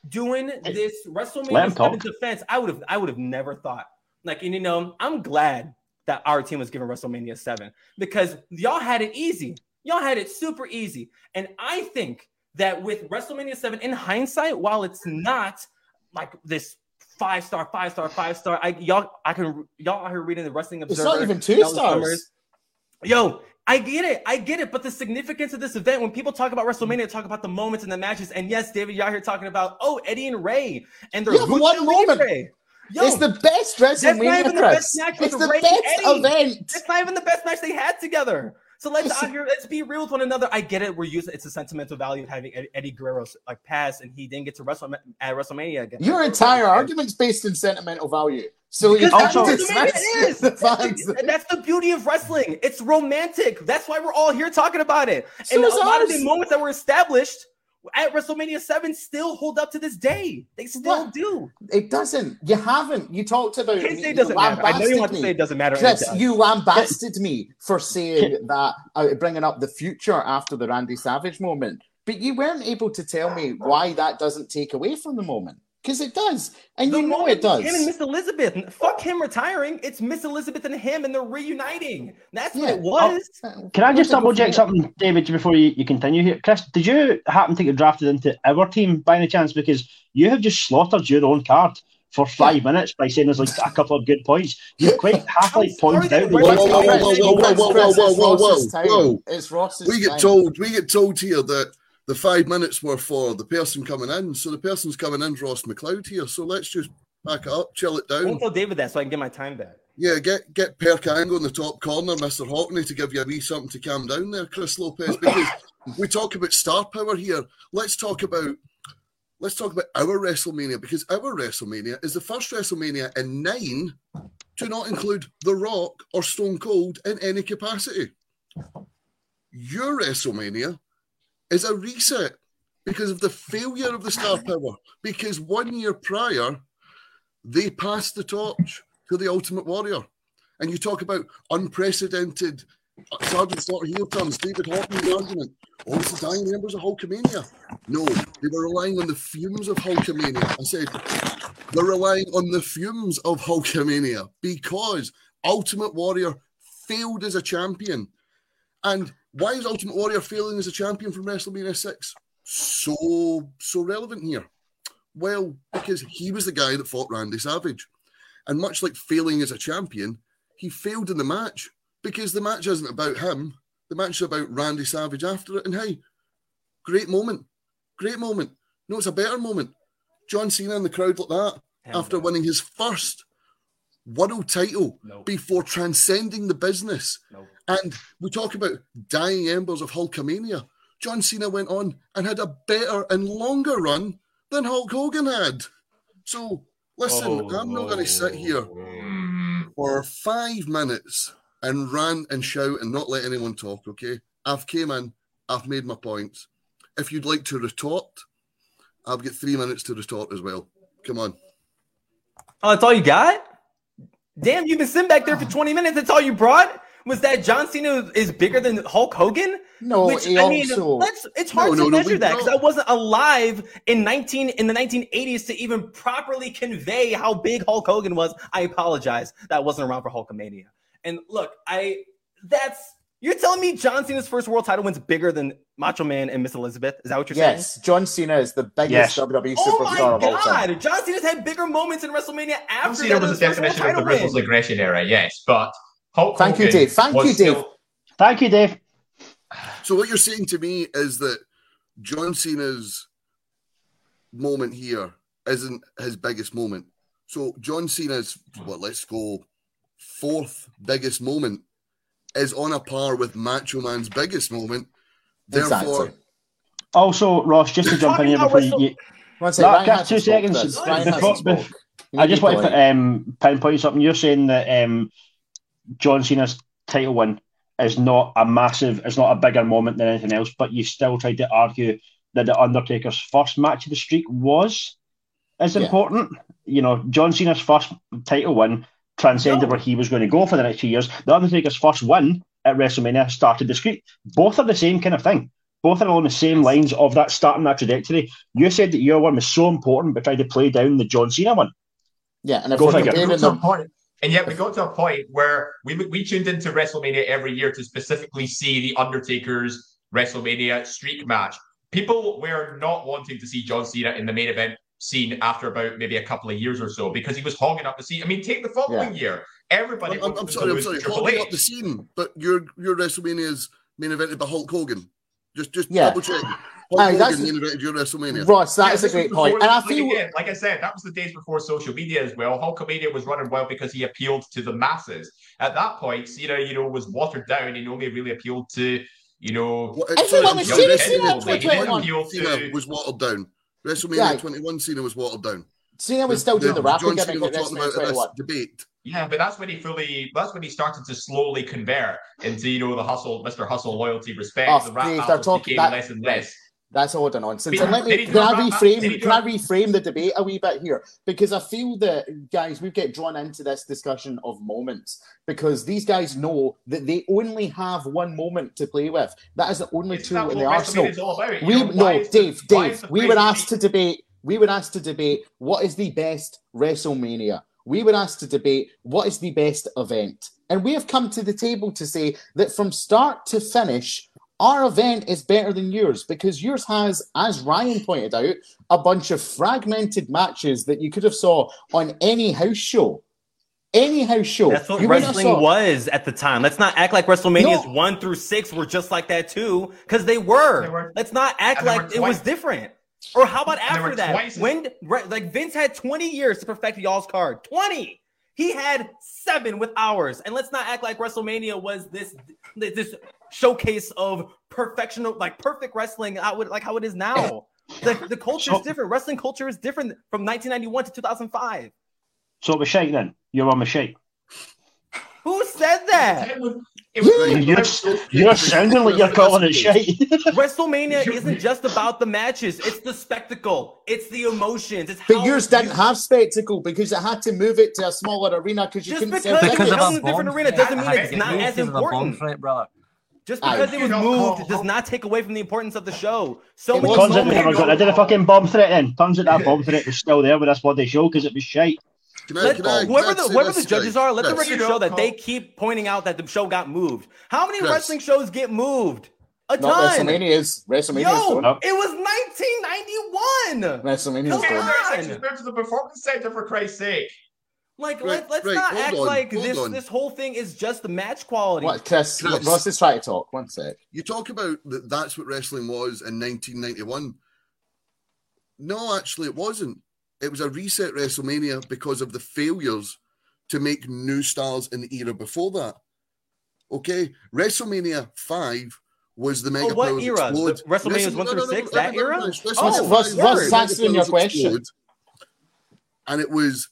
doing this Let WrestleMania 7 defense, I would have I would have never thought. Like, and you know, I'm glad that our team was given WrestleMania 7 because y'all had it easy. Y'all had it super easy. And I think that with WrestleMania 7 in hindsight, while it's not like this five star, five star, five star, I y'all I can y'all out here reading the Wrestling Observer. It's not even two Dallas stars. Summers. Yo, I get it. I get it. But the significance of this event, when people talk about WrestleMania, talk about the moments and the matches. And yes, David, out here talking about, oh, Eddie and Rey and their Yeah, one moment. Libre. Yo, it's the best not WrestleMania, even the best match It's the Ray best event. it's not even the best match they had together. So let's here, let's be real with one another. I get it. We're using it's a sentimental value of having Eddie, Guerrero like pass, and he didn't get to wrestle at WrestleMania again. Your entire argument's based in sentimental value. So Because that's to what WrestleMania dismiss the That's the, that's the beauty of wrestling. It's romantic. That's why we're all here talking about it. So and a lot of the moments that were established at WrestleMania 7 still hold up to this day. They still What? do. It doesn't. You haven't. You talked about. It doesn't matter. I know you lambasted want to me. say it doesn't matter. Chris, does. you lambasted me for saying that, uh, bringing up the future after the Randy Savage moment, but you weren't able to tell me why that doesn't take away from the moment. Because it does, and The you know it does. Him and Miss Elizabeth. Fuck him retiring. It's Miss Elizabeth and him, and they're reuniting. That's what it was. Oh, uh, Can I just Where'd they go double check something, David, before you, you continue here? Chris, did you happen to get drafted into our team by any chance? Because you have just slaughtered your own card for five minutes by saying there's like a couple of good points. You quite happily I'm sorry pointed that out we're the Whoa, not whoa, whoa, talking whoa, about whoa, it. whoa, whoa, whoa, whoa, It's Ross's whoa, time. whoa. It's Ross's We get time. told we get told here that the five minutes were for the person coming in. So the person's coming in, Ross McLeod here. So let's just back it up, chill it down. won't tell David that so I can get my time back. Yeah, get get Perk Angle in the top corner, Mr. Haughney, to give you a wee something to calm down there, Chris Lopez. Because we talk about star power here. Let's talk about let's talk about our WrestleMania because our WrestleMania is the first WrestleMania in nine to not include The Rock or Stone Cold in any capacity. Your WrestleMania is a reset because of the failure of the star power. Because one year prior, they passed the torch to the Ultimate Warrior. And you talk about unprecedented uh, Sergeant Slaughter heel turns, David Haughney's argument. Oh, it's the dying members of Hulkamania. No, they were relying on the fumes of Hulkamania. I said, they're relying on the fumes of Hulkamania because Ultimate Warrior failed as a champion. And why is Ultimate Warrior failing as a champion from WrestleMania 6 so so relevant here? Well, because he was the guy that fought Randy Savage. And much like failing as a champion, he failed in the match because the match isn't about him. The match is about Randy Savage after it. And hey, great moment. great moment. No, it's a better moment. John Cena in the crowd like that Hell after no. winning his first world title Nope. before transcending the business. Nope. And we talk about dying embers of Hulkamania. John Cena went on and had a better and longer run than Hulk Hogan had. So listen, I'm not going to sit here for five minutes and rant and shout and not let anyone talk. Okay, I've came in, I've made my points. If you'd like to retort, I've got three minutes to retort as well. Come on. Oh, that's all you got? Damn, you've been sitting back there for 20 minutes. That's all you brought? Was that John Cena is bigger than Hulk Hogan? No, Which I mean, also it's hard No, to no, no, measure we that because I wasn't alive in 19 in the 1980s to even properly convey how big Hulk Hogan was. I apologize. That wasn't around for Hulkamania. And look, I that's you're telling me John Cena's first world title wins bigger than Macho Man and Miss Elizabeth? Is that what you're saying? yes, John Cena is the biggest Yes. WWE Oh superstar my of all time. god! John Cena's had bigger moments in WrestleMania John after Cena that was the his first world definition of the title aggression era, yes, but Hulk Thank you, Dave. Thank you, Dave. still- Thank you, Dave. So what you're saying to me is that John Cena's moment here isn't his biggest moment. So John Cena's what let's go fourth biggest moment is on a par with Macho Man's biggest moment. Therefore, Exactly. Also, Ross, just to jump in here before you, Wrestle- you One sec, No, Ryan Gav, hasn't two seconds. this. Before- hasn't spoke. You I just to want to polite. um, pinpoint something. You're saying that um, John Cena's title win is not a massive, is not a bigger moment than anything else, but you still tried to argue that the Undertaker's first match of the streak was as Yeah. important. You know, John Cena's first title win transcended No. where he was going to go for the next few years. The Undertaker's first win at WrestleMania started the streak. Both are the same kind of thing. Both are along the same lines of that starting that trajectory. You said that your one was so important, but tried to play down the John Cena one. Yeah, and if Go we're figure. comparing got to a them, point, and yet we got to a point where we we tuned into WrestleMania every year to specifically see the Undertaker's WrestleMania streak match. People were not wanting to see John Cena in the main event scene after about maybe a couple of years or so because he was hogging up the scene. I mean, take the following year. Everybody I'm, I'm, wanted I'm to sorry, I'm sorry, to Triple holding H. up the scene, but your your WrestleMania's main evented by Hulk Hogan. Just just Yeah. double check. Hulk Aye, that's- main evented your WrestleMania. Ross, that Yeah, is a great point. And I like feel again, like I said, that was the days before social media as well. Hulkamania was running well because he appealed to the masses. At that point, Cena, you know, was watered down and only really appealed to, you know, What- Everyone sorry, I'm was sorry, cheering Cena for 21 21. Cena was watered down. WrestleMania Yeah. 21 Cena was watered down. Cena was still doing the rapper John gimmick Cena was talking about this debate. Yeah, but that's when he fully that's when he started to slowly convert into, you know, the hustle, Mr. Hustle, loyalty, respect. Oh, the rap they're battles talking- became that- less and less. That's a lot of nonsense. And let me can I a rap- did reframe can I reframe the debate a wee bit here? Because I feel that guys, we get drawn into this discussion of moments because these guys know that they only have one moment to play with. That is the only Isn't that tool in the arsenal. WrestleMania is all about? You We know, no, is the- Dave, Dave. We were asked to debate. We were asked to debate what is the best WrestleMania. We were asked to debate what is the best event, and we have come to the table to say that from start to finish, our event is better than yours because yours has, as Ryan pointed out, a bunch of fragmented matches that you could have saw on any house show. Any house show. That's what You wrestling saw- was at the time. Let's not act like WrestleMania's No. one through six were just like that too, because they were. They were. Let's not act like it was different. Or how about after that? When like Vince had 20 years to perfect y'all's card. 20. He had seven with ours. And let's not act like WrestleMania was this this showcase of perfection, like perfect wrestling, how it, like how it is now. The, the culture is So- different. Wrestling culture is different from 1991 to 2005. So it was shite then. Your one was shite. Who said that? It was, it was Right. You're, you're sounding like you're calling it shite. WrestleMania isn't just about the matches; it's the spectacle, it's the emotions. It's But how yours you- didn't have spectacle because it had to move it to a smaller arena because you Just couldn't because sell it Because was of tickets. a different arena threat. doesn't mean it's not as of a bomb important. threat, brother. Just I- because it was moved call- does not take away from the importance of the show. So It many was Turns out they never got rid of the fucking bomb threat in. Turns out that bomb threat was still there with this bloody show because it was shite. Can I, Let, can I, whoever the whoever the judges are, let the record show don't that they keep pointing out that the show got moved. How many Chris. wrestling shows get moved? A Not ton. WrestleMania's. WrestleMania's Yo, don't. It was 1991. WrestleMania's Come Okay, don't. on. well, there's actually to the performance center for Christ's sake. Like Right, let, let's right, not act on, like this on. this whole thing is just the match quality. What, Chris? Chris. Ross is trying to talk. One sec. You talk about that that's what wrestling was in 1991. No, actually, it wasn't. It was a reset WrestleMania because of the failures to make new stars in the era before that. Okay, WrestleMania five was the Mega Oh, what Powers era? Explode. The WrestleManias one through six? That era? WrestleMania Oh, Russ- five was that's Mega in your question. Explode, And it was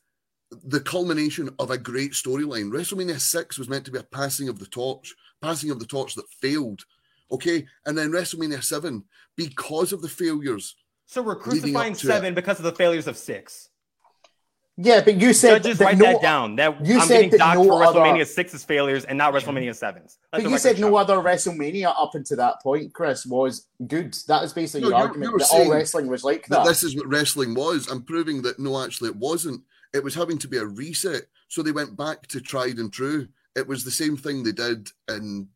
the culmination of a great storyline. WrestleMania six was meant to be a passing of the torch, passing of the torch that failed. Okay, and then WrestleMania seven, because of the failures, So we're crucifying to seven because of the failures of six. Yeah, but you said Judges that write no, that down. That you I'm said getting that docked no for other- WrestleMania six's failures and not WrestleMania sevens. Let But you said no other WrestleMania up until that point, Chris, was good. That is basically No, your you're- argument you're that all wrestling was like that that. this is what wrestling was. I'm proving that no, actually, it wasn't. It was having to be a reset. So they went back to tried and true. It was the same thing they did in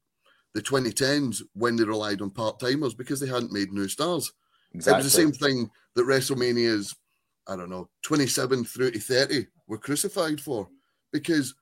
the 2010s when they relied on part timers because they hadn't made new stars. It was the same thing that WrestleMania's, I don't know, 27 through to 30 were crucified for because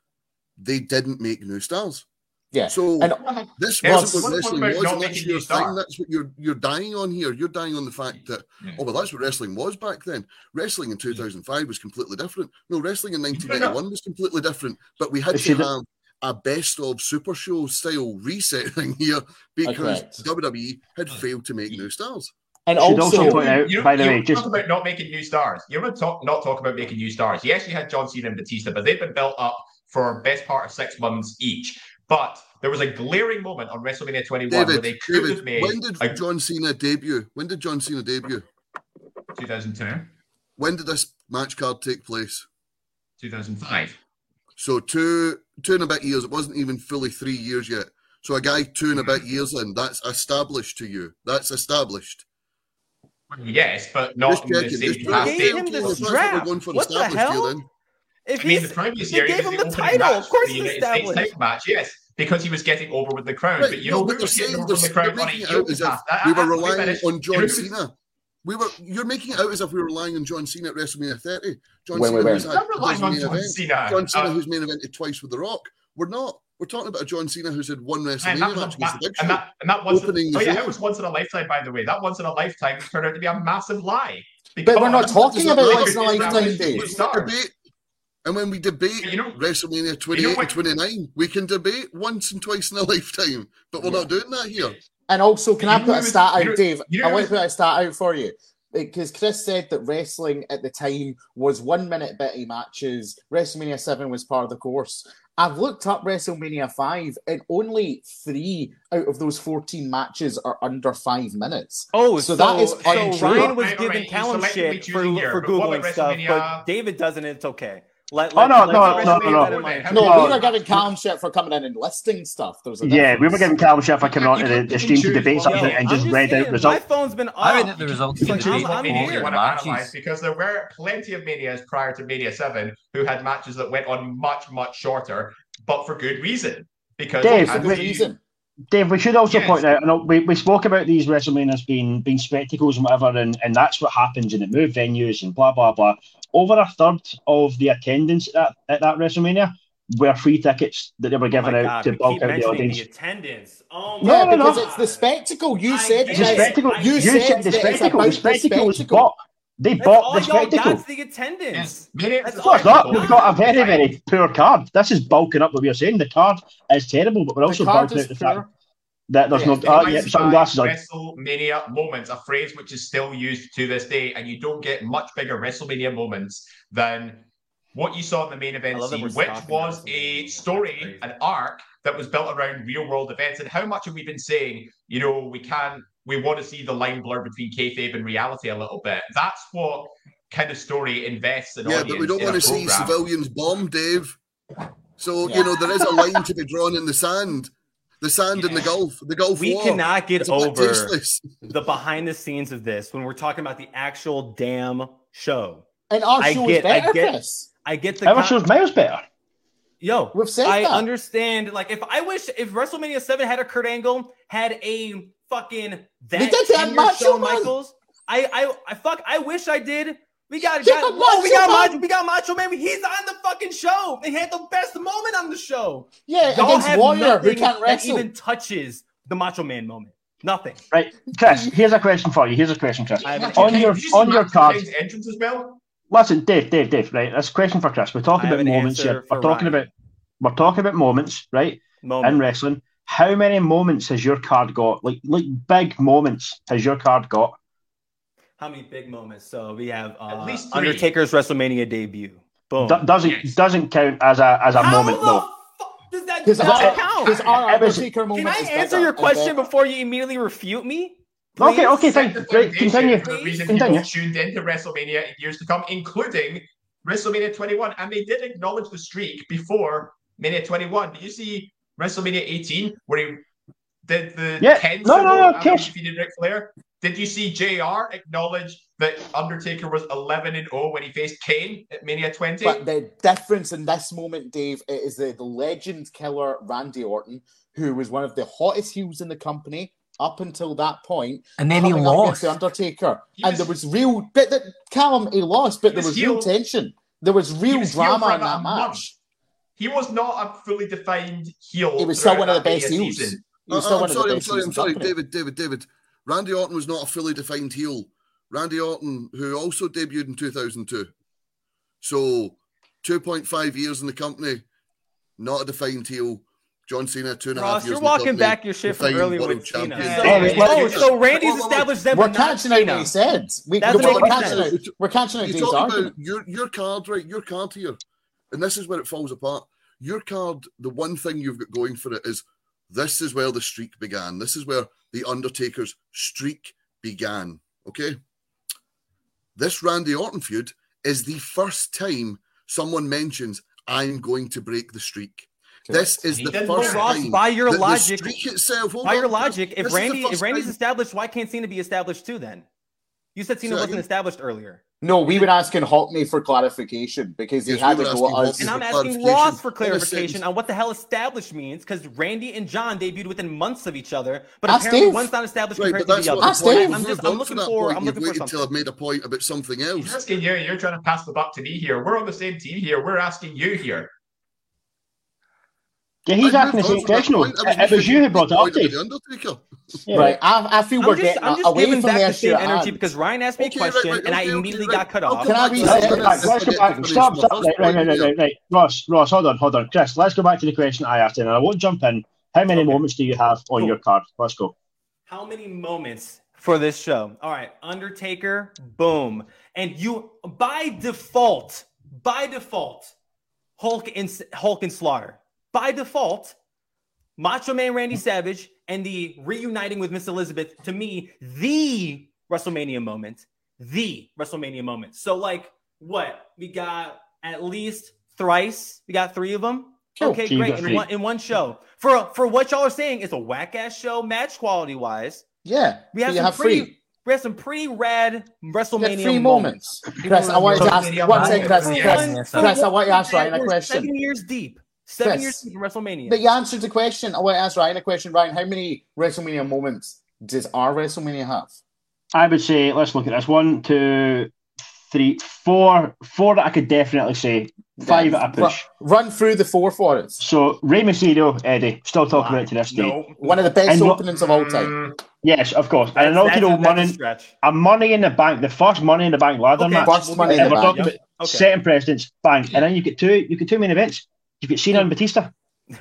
they didn't make new stars. Yeah. So And this wasn't what talk wrestling about was, not and that's making your new star. thing. That's what you're you're dying on here. You're dying on the fact that Yeah. oh well, that's what wrestling was back then. Wrestling in 2005 was completely different. No, wrestling in 1991 was completely different. But we had to have a best of Super Show style reset thing here because Correct. WWE had failed to make new stars. and also, also point out, You, by the you way, just talk about not making new stars. You're going to talk, not talk about making new stars. Yes, you had John Cena and Batista, but they've been built up for best part of six months each. But there was a glaring moment on WrestleMania 21 where they could have made when did a John Cena debut? When did John Cena debut? 2002, When did this match card take place? 2005. So two two and a bit years. It wasn't even fully three years yet. So a guy two and a bit years in, that's established to you. That's established. Yes, but not Just in the same just They gave him Well, the if what strap. What the established here, hell? then. If I mean, the previous they year, gave him the the title. Of course for the United States established. title match. Yes, because he was getting over with the crowd. Right, but you no, know, but we they're were saying getting over they're, with the crowd on a making it out as if path. We were I- wait a relying on John know, Cena. We were. You're making it out as if we were relying on John Cena at WrestleMania 30. John When Cena were. who's had I'm relying on main John event. Cena. John Cena Uh, who's main evented twice with The Rock. We're not. We're talking about a John Cena who's had one WrestleMania And that, match a, against that, the Big and that, and that once, Opening oh yeah, show. it was once in a lifetime, by the way. That once in a lifetime turned out to be a massive lie. But we're not talking about once in a lifetime, We Dave. can debate, and when we debate You know- WrestleMania 28 you know and 29, we can debate once and twice in a lifetime, but we're Yeah. not doing that here. And also, can You I put a who stat out, Dave? you know I want to put a stat out for you. Because Chris said that wrestling at the time was one minute bitty matches. WrestleMania 7 was part of the course. I've looked up WrestleMania 5, and only three out of those 14 matches are under five minutes. Oh, So so, that is so untrue. Ryan was Right, giving right, Callum shit for, here, for googling about stuff, WrestleMania- but David doesn't. It's okay. Let, Oh, let, no, let's no, no, no, no. that in mind. No, No, we were giving Callum shit for coming in and listing stuff. There's a yeah, we were giving Callum shit for coming on to the, the stream to debate Yo, something and I'm just read saying, out results. My phone's been off. I read out the results of the Like, debate I'm, I'm here. want to analyze because there were plenty of manias prior to Mania 7 who had matches that went on much, much shorter, but for good reason. Because Dave, they For had good to- reason. Dave, we should also Yes. point out, you know, we, we spoke about these WrestleManias being being spectacles and whatever, and, and that's what happens, and it moved venues and blah blah blah. Over a third of the attendance at, at that WrestleMania were free tickets that they were Oh giving my out God, to bulk out the audience. the attendance. Oh No, Yeah, no, no. because it's the spectacle. You I said get The spectacle. You You, said said the that it's spectacle. The the spectacle was bought. They That's bought the spectacle. got's the attendance. Yes, Mania That's was all No, it's not. We've got a very, very poor card. This is bulking up what we are saying. The card is terrible, but we're also The bulking is out the fact that there's Yeah, no. it Oh, ah, yeah, sunglasses of on. WrestleMania moments, a phrase which is still used to this day, and you don't get much bigger WrestleMania moments than what you saw in the main event I love that scene, which was a story, an arc that was built around real world events. And how much have we been saying, you know, we can't, we want to see the line blur between kayfabe and reality a little bit. That's what kind of story invests in Yeah, audience but we don't want to see civilians bomb, Dave. So Yeah. you know there is a line to be drawn in the sand, the sand in the Gulf, the Gulf We War. cannot get It's a bit over the behind the scenes of this when we're talking about the actual damn show. And our I show get- is I get- Chris. I get the Our con- show's miles better. yo. We've said I that. understand. Like, if I wish if WrestleMania Seven had a Kurt Angle, had a fucking that They did that 10-year Macho Shawn Michaels, I, I, I fuck. I wish I did. We got, Yeah, got but whoa, we Macho got Man- Macho, we got Macho Man. He's on the fucking show. They had the best moment on the show. Yeah, Y'all against have Warrior, who can't that wrestle. even touches the Macho Man moment. Nothing. Right, Chris. Here's a question for you. Here's a question, Chris. On your Did you on your Matt card. Kane's entrance as well. Listen, Dave, Dave, Dave. Right, that's a question for Chris. We're talking about moments here. We're talking Ryan. about we're talking about moments, right? Moment. In wrestling, how many moments has your card got? Like, like big moments has your card got? How many big moments? So we have uh, At least three. Undertaker's WrestleMania debut. Boom. Do- doesn't Yes. doesn't count as a as a How moment though. does that Because does our, that count? because our Undertaker moment Can I answer your question better. before you immediately refute me? Okay, Please? okay, Set fine. the Great, foundation continue. For the reason Continue. people tuned into WrestleMania in years to come, including WrestleMania 21, and they did acknowledge the streak before Mania 21. Did you see WrestleMania 18 where he did the Yeah. 10 No, no, symbol no, after he Kish. defeated Ric Flair? Did you see JR acknowledge that Undertaker was 11 and 0 when he faced Kane at Mania 20? But the difference in this moment, Dave, it is the, the legend killer Randy Orton, who was one of the hottest heels in the company up until that. And then he coming up against lost. the Undertaker, He and was- there was real. But the, Callum, he lost, but He there was was real tension. There was real was drama in that match. month. Match. He was not a fully defined heel. He was still one of the best Mania heels. season. He was Uh, I'm one of the sorry, I'm sorry, I'm sorry. David, David, David. Randy Orton was not a fully defined heel. Randy Orton, who also debuted in 2002. So 2.5 years in the company, not a defined heel. John Cena, two and a half Ross, years. you're walking company, back your shit from earlier with Cena. champion. So, Hey, oh, wait, so Randy's wait, wait, wait. established them, We're but catching out Cena. what he said. We, we're, make catching sense. out, we're catching out You Dave's talk argument. about your your card, right? Your card here, and this is where it falls apart. Your card, the one thing you've got going for it is this is where the streak began. This is where the Undertaker's streak began. Okay, this Randy Orton feud is the first time someone mentions I'm going to break the streak. This is He the did first Ross, time. by your that the logic- streak itself. hold By your logic, if this is the Randy if Randy's time- established, why can't Cena be established too? Then you said Cena Say wasn't established earlier, No, we were asking Haughney for clarification because he Yes, had we to go asking us. And I'm asking clarification. Ross for clarification on what the hell established means because Randy and John debuted within months of each other, but Ask apparently Dave. one's not established Right, compared to that's the what other. Ask the point. Dave. I'm You've just I'm looking that for point. I'm You've looking for waited till I've made a point about something He's else. asking you, you're trying to pass the buck to me here. We're on the same team here. We're asking you here. Yeah, he's I asking the moved same question. though. point. I It, it was you who brought it up, point about Dave. Yeah. Right, I, I feel I'm we're just, getting I'm just away giving from the back the issue same energy hand. because Ryan asked me a Okay, right, question right, and I okay, okay, immediately right. got cut off. Can I back to reset it? Right, Let's let's go back. Stop, stop. Right, right, right, right, right, right. Ross, Ross, hold on, hold on. Chris, let's go back to the question I asked, and I won't jump in. How many Okay. moments do you have on Cool. your card? Let's go. How many moments for this show? All right, Undertaker, boom. And you by default, by default, Hulk and Hulk and Slaughter. By default, Macho Man Randy hmm. Savage and the reuniting with Miss Elizabeth, to me, the WrestleMania moment. The WrestleMania moment. So, like, what? We got at least thrice. We got three of them. Oh, okay, So you great. In one in one show. For for what y'all are saying, it's a whack ass show, match quality wise. Yeah, We have so you some have pretty three. we have some pretty rad WrestleMania three moments. moments. Chris, I wanted to ask WrestleMania one moments. thing, Chris. For Chris, one- for Chris, I one want to ask Ryan a question. Seven years deep. Seven Chris. years deep in WrestleMania. But you answered the question. I want to ask Ryan a question. Ryan, how many WrestleMania moments does our WrestleMania have? I would say, let's look at this. One, two, three, four, four that I could definitely say. Five at a push. Run, run through the four for us. So, Rey Mysterio, Eddie, still talking about it to this day. no, One of the best And what- openings of all time. Mm, Yes, of course. that's, and I know, that's, you know, that's a money, a money in the bank, the first money in the bank ladder Okay, match. First money in the bank. talking about Okay. setting precedents, bang. And then you get two, you get two main events. You've got Cena and Batista.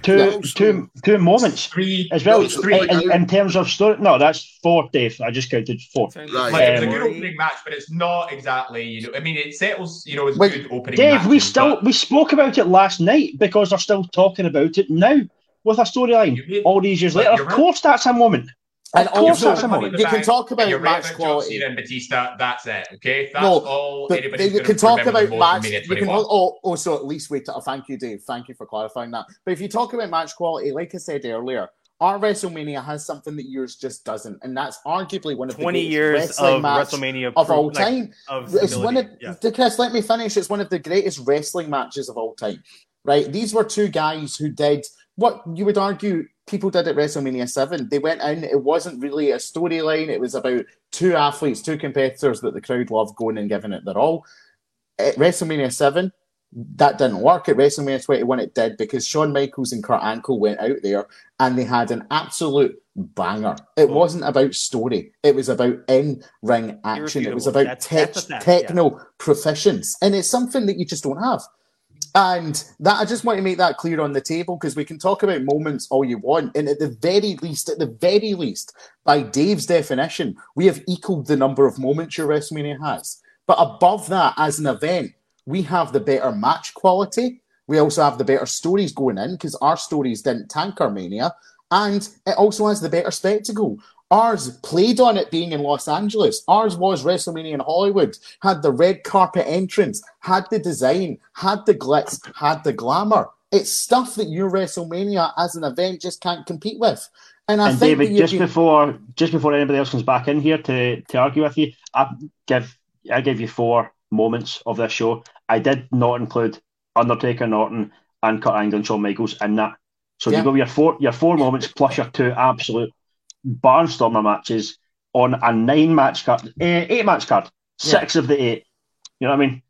Two, Yeah. two, two moments three. as well. No, three. in, in- in terms of story, no, that's four, Dave. I just counted four. Right. Like, it was a Um, good opening match, but it's not exactly, you know, I mean, it settles, you know, it's Wait, good opening Dave, we still but we spoke about it last night because they're still talking about it now with a storyline all these years later. you're Of right. course, that's a moment. And Of also, that's a Money in moment. the you can talk about you're right match about John quality. Cena and Batista. That's it. Okay, that's No, all But anybody's you can talk about match. from You can 21. oh, oh, so at least wait. Oh, thank you, Dave. Thank you for clarifying that. But if you talk about match quality, like I said earlier, our WrestleMania has something that yours just doesn't, and that's arguably one of the 20 greatest years wrestling of match WrestleMania of pro- all like, time. of It's one of. Yeah. Chris. Let me finish. It's one of the greatest wrestling matches of all time. Right? These were two guys who did what you would argue people did at WrestleMania Seven. They went in. It wasn't really a storyline. It was about two athletes, two competitors that the crowd loved going and giving it their all. At WrestleMania Seven, that didn't work. At WrestleMania 21, it did because Shawn Michaels and Kurt Angle went out there and they had an absolute banger. It wasn't about story. It was about in ring action. It was about That's- tech, that's a fact, yeah. techno proficiency, and it's something that you just don't have. And that I just want to make that clear on the table because we can talk about moments all you want, and at the very least, at the very least, by Dave's definition, we have equaled the number of moments your WrestleMania has. But above that, as an event, we have the better match quality. We also have the better stories going in because our stories didn't tank our mania, and it also has the better spectacle. Ours played on it being in Los Angeles. Ours was WrestleMania in Hollywood. Had the red carpet entrance, had the design, had the glitz, had the glamour. It's stuff that your WrestleMania as an event just can't compete with. And I and think David, just been- before just before anybody else comes back in here to, to argue with you, I give I give you four moments of this show. I did not include Undertaker, Norton, and Kurt Angle and Shawn Michaels in that. So Yeah. you go your four your four moments plus your two absolute barnstormer matches on a nine match card, eh, eight match card, six of the eight. You know what I mean?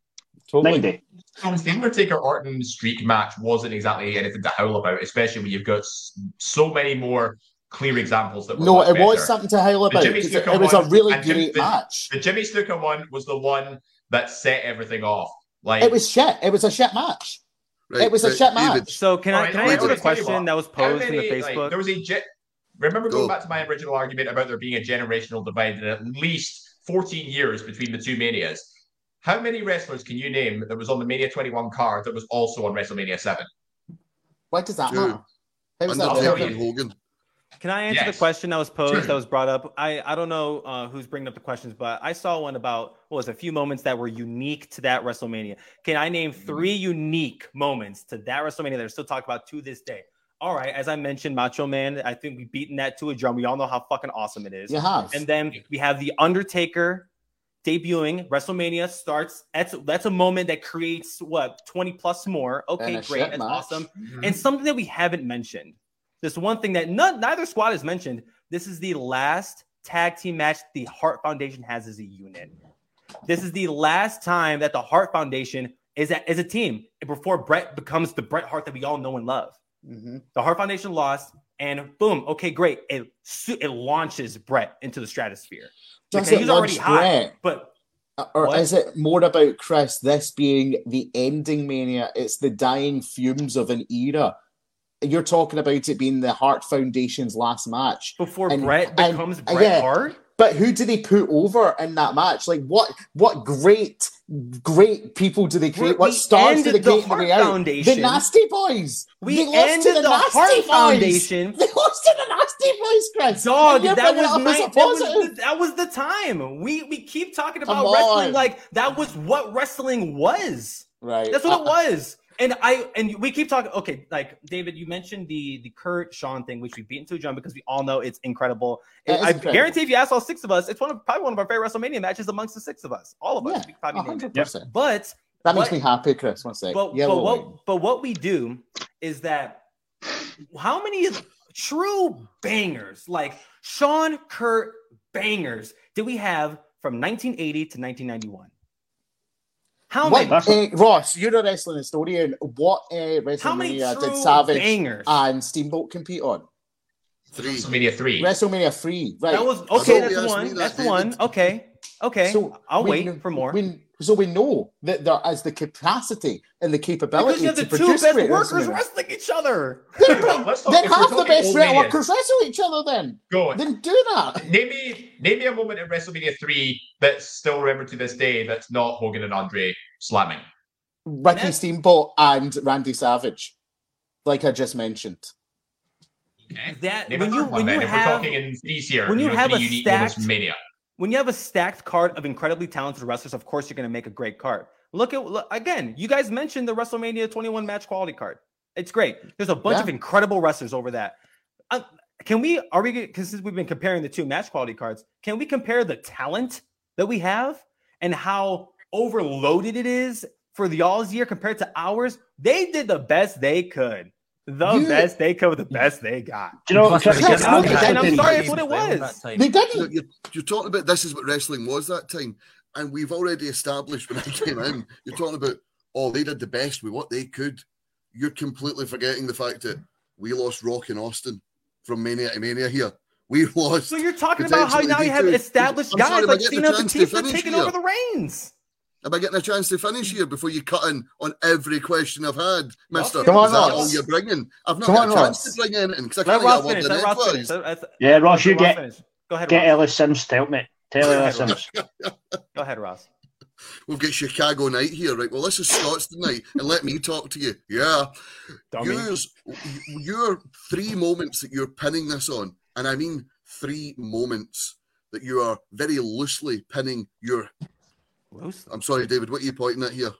Totally. Ninety. Honest, the Undertaker Orton streak match wasn't exactly anything to howl about, especially when you've got so many more clear examples that were No, much it was something to howl about it, it was a really and Jim- great the- match. The Jimmy Snuka one was the one that set everything off. Like It was shit. It was a shit match. Right, it was a shit match. So can I Alright, can I answer the okay, tell you question that was How posed in the many, like, Facebook? there was a ge- remember going Go. back to my original argument about there being a generational divide and at least 14 years between the two manias. How many wrestlers can you name that was on the Mania 21 card that was also on WrestleMania 7? Why does that Dude, matter? How is that I'll tell Undertaker relevant? and Hogan. Can I answer Yes. the question that was posed Sure. that was brought up? I, I don't know uh, who's bringing up the questions, but I saw one about what was a few moments that were unique to that WrestleMania. Can I name Mm-hmm. three unique moments to that WrestleMania that are still talked about to this day? All right, as I mentioned, Macho Man. I think we've beaten that to a drum. We all know how fucking awesome it is. Have. And then we have the Undertaker debuting. WrestleMania starts. That's that's a moment that creates what twenty plus more. Okay, great, that's match. awesome. Mm-hmm. And something that we haven't mentioned. This one thing that none, neither squad has mentioned. This is the last tag team match the Hart Foundation has as a unit. This is the last time that the Hart Foundation is a, is a team before Bret becomes the Bret Hart that we all know and love. Mhm. The Hart Foundation lost, and boom, okay, great. It it launches Bret into the stratosphere. Does Because it he's already launch Bret? but Or What? is it more about Chris this being the ending mania? It's the dying fumes of an era. You're talking about it being the Hart Foundation's last match. before And- Bret and- becomes uh, Bret yeah. Hart, But who do they put over in that match? Like what what great great people do they create? We- what stars do they the create the Hart? Foundation. The Nasty Boys. We they lost to the, the Nasty Hart Boys. Foundation. They lost to the Nasty Boys, Chris. Dog, that was, up as night, a that, was the, that was the time. We we keep talking about wrestling like that was what wrestling was. Right. That's what Uh, it was. And I and we keep talking. Okay, like David, you mentioned the the Kurt Shawn thing, which we beat into a drum because we all know it's incredible. It I incredible. guarantee if you ask all six of us, it's one of probably one of our favorite WrestleMania matches amongst the six of us. All of us, Yeah, probably. 100%. But That makes What- me happy, Chris. One sec. but, Yellow but what but what we do is that how many true bangers like Shawn Kurt bangers did we have from 1980 to 1991? How What, many? uh, Ross, you're a wrestling historian. What uh, How many WrestleMania did Savage bangers? and Steamboat compete on? Three. WrestleMania 3. WrestleMania 3, right. That was That's okay. all That's you asked one. me, That's that, one. Okay. Okay. So I'll we wait for more. we- so we know that there is the capacity and the because capability you have to the two best great workers WrestleMania. wrestling each other. Well, let's Then if have the best old wrestler manias, workers wrestle each other then. Go on. Then do that. Name me, name me a moment in WrestleMania 3 that's still remembered to this day that's not Hogan and Andre slamming. Ricky That- Steamboat and Randy Savage, like I just mentioned. Okay. That Name when you third one when you if we're have talking in these here, when you know, have a unique moments stacked- Mania. When you have a stacked card of incredibly talented wrestlers, of course you're going to make a great card. Look at look, again, you guys mentioned the WrestleMania 21 match quality card. It's great. There's a bunch Yeah. of incredible wrestlers over that. Uh, can we are we because since we've been comparing the two match quality cards, can we compare the talent that we have and how overloaded it is for the all's year compared to ours? They did the best they could. The You- best they could with the best they got. Do you know, Plus, Chris, we Chris, didn't Chris, have Chris, that and I'm sorry, as that's what it was. that time. They You're, didn't. you're, you're talking about this is what wrestling was that time, and we've already established when I came in. You're talking about oh they did the best with what they could. You're completely forgetting the fact that we lost Rock in Austin from Mania to Mania here. We've lost. So you're talking about how now you have established I'm sorry, guys like Cena and chance Batista taking here? over the reins. Am I getting a chance to finish here before you cut in on every question I've had, Mister? Come on, Is that Ross. all you're bringing? I've not Come got on, a chance Ross. to bring anything because I can't Ross get a word in Ross finish. edgewise. Let- let- Yeah, Ross, you get finish. Go ahead, get Ross. Ellis Sims to help me. Tell Go Ellis ahead, Sims. Go ahead, Ross. We've got Chicago night here, right? Well, this is Scots tonight, and let me talk to you. Yeah, Dummy. yours, your three moments that you're pinning this on, and I mean three moments that you are very loosely pinning your. Loosely. I'm sorry, David. What are you pointing at here?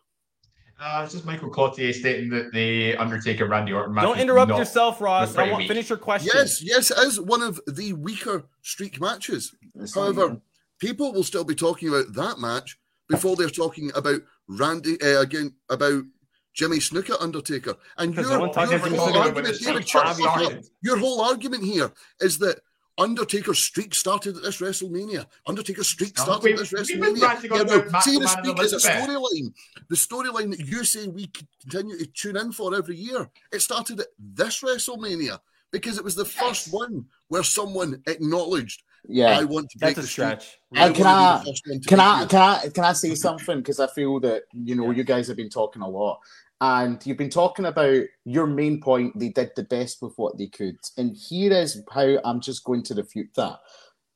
Uh, it's just Michael Cloutier stating that the Undertaker Randy Orton match. Don't interrupt not- yourself, Ross. I very want weak. finish your question. Yes, yes, it is one of the weaker streak matches. It's not However, even- people will still be talking about that match before they're talking about Randy uh, again about Jimmy Snuka Undertaker. And your, no one talks your whole argument, David, not shut Travis the fuck up. Arquette. your whole argument here is that Undertaker's streak started at this WrestleMania. Undertaker's streak No, started we- at this WrestleMania. Yeah, no, see, the streak is a storyline. The storyline that you say we continue to tune in for every year. It started at this WrestleMania because it was the first one where someone acknowledged, yeah. I want to break That's a the stretch. And can wanna I- be the first one to Can I can I can I say something? Because I feel that you know you guys have been talking a lot, and you've been talking about your main point. They did the best with what they could, and here is how I'm just going to refute that.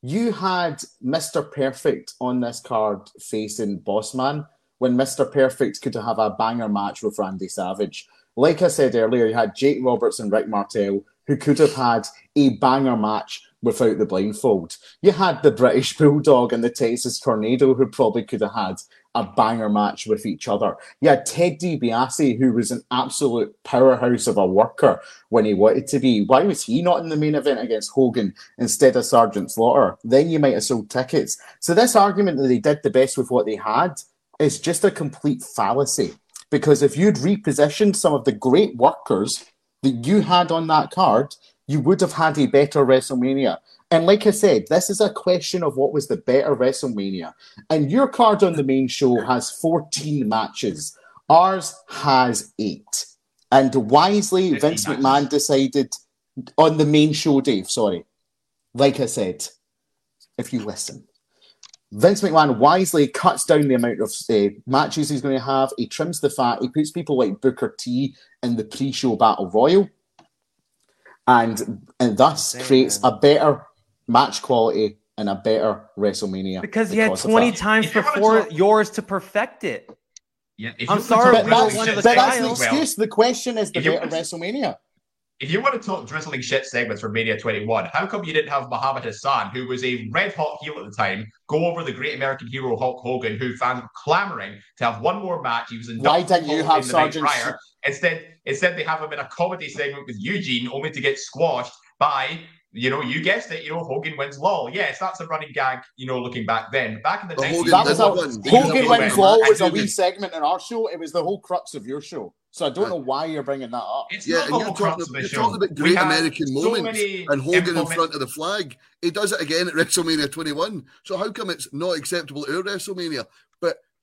You had Mr. Perfect on this card facing Bossman when Mr. Perfect could have a banger match with Randy Savage. Like I said earlier, you had Jake Roberts and Rick Martel who could have had a banger match without the blindfold. You had the British Bulldog and the Texas Tornado who probably could have had a banger match with each other. You had Ted DiBiase, who was an absolute powerhouse of a worker when he wanted to be. Why was he not in the main event against Hogan instead of Sergeant Slaughter? Then you might have sold tickets. So this argument that they did the best with what they had is just a complete fallacy. Because if you'd repositioned some of the great workers that you had on that card, you would have had a better WrestleMania. And like I said, this is a question of what was the better WrestleMania. And your card on the main show has 14 matches. Ours has eight. And wisely, Vince matches. McMahon decided on the main show, Dave, sorry. Like I said, if you listen, Vince McMahon wisely cuts down the amount of uh, matches he's going to have. He trims the fat. He puts people like Booker T in the pre-show battle royal, and and thus Damn, creates a better match quality and a better WrestleMania. Because you had 20 times If you wanna before talk- yours to perfect it. Yeah, if I'm sorry, talk But that's, one of the but that's an styles. well, excuse. The question is the If you better want to- WrestleMania. If you want to talk drizzling shit segments for Mania 21, how come you didn't have Muhammad Hassan, who was a red hot heel at the time, go over the great American hero Hulk Hogan, who fans were clamoring to have one more match? He was in Why didn't you have Sergeant prior. Instead, instead they have him in a comedy segment with Eugene, only to get squashed by, you know, you guessed it, you know, Hogan wins LOL. Yes, that's a running gag, you know, looking back then. Back in the But 90s, Hogan That was a, didn't win. Even though Hogan wins went, Law was a Hogan- wee segment in our show. It was the whole crux of your show. So I don't know why you're bringing that up. It's Yeah, not and the you're talking, crux of the you're show. talking about great American so moments and Hogan in front of the flag. He does it again at WrestleMania 21. So how come it's not acceptable at WrestleMania?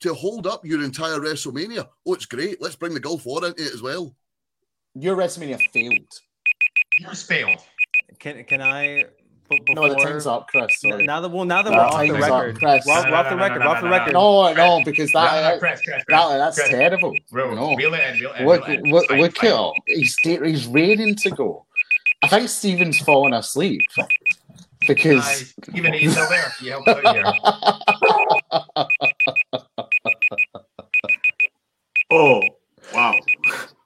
But to hold up your entire WrestleMania, oh, it's great. Let's bring the Gulf War into it as well. Your WrestleMania failed. Yours failed. Can can I? b- No, the time's up, Chris. Sorry. Now that well, now that No, we're off the time's up, Chris. we're off, we're off the No, no, no, record, no, we're off the no, no, record. No, no, because No, no, that, Chris, Chris, Chris. that that's Chris. terrible. Bro, no. reel it in, reel it in. Look, reel it in. look, Fine, look fine. at him. He's, he's ready to go. I think Steven's fallen asleep Aye, because Even he's still there. You helped out here. Oh, wow.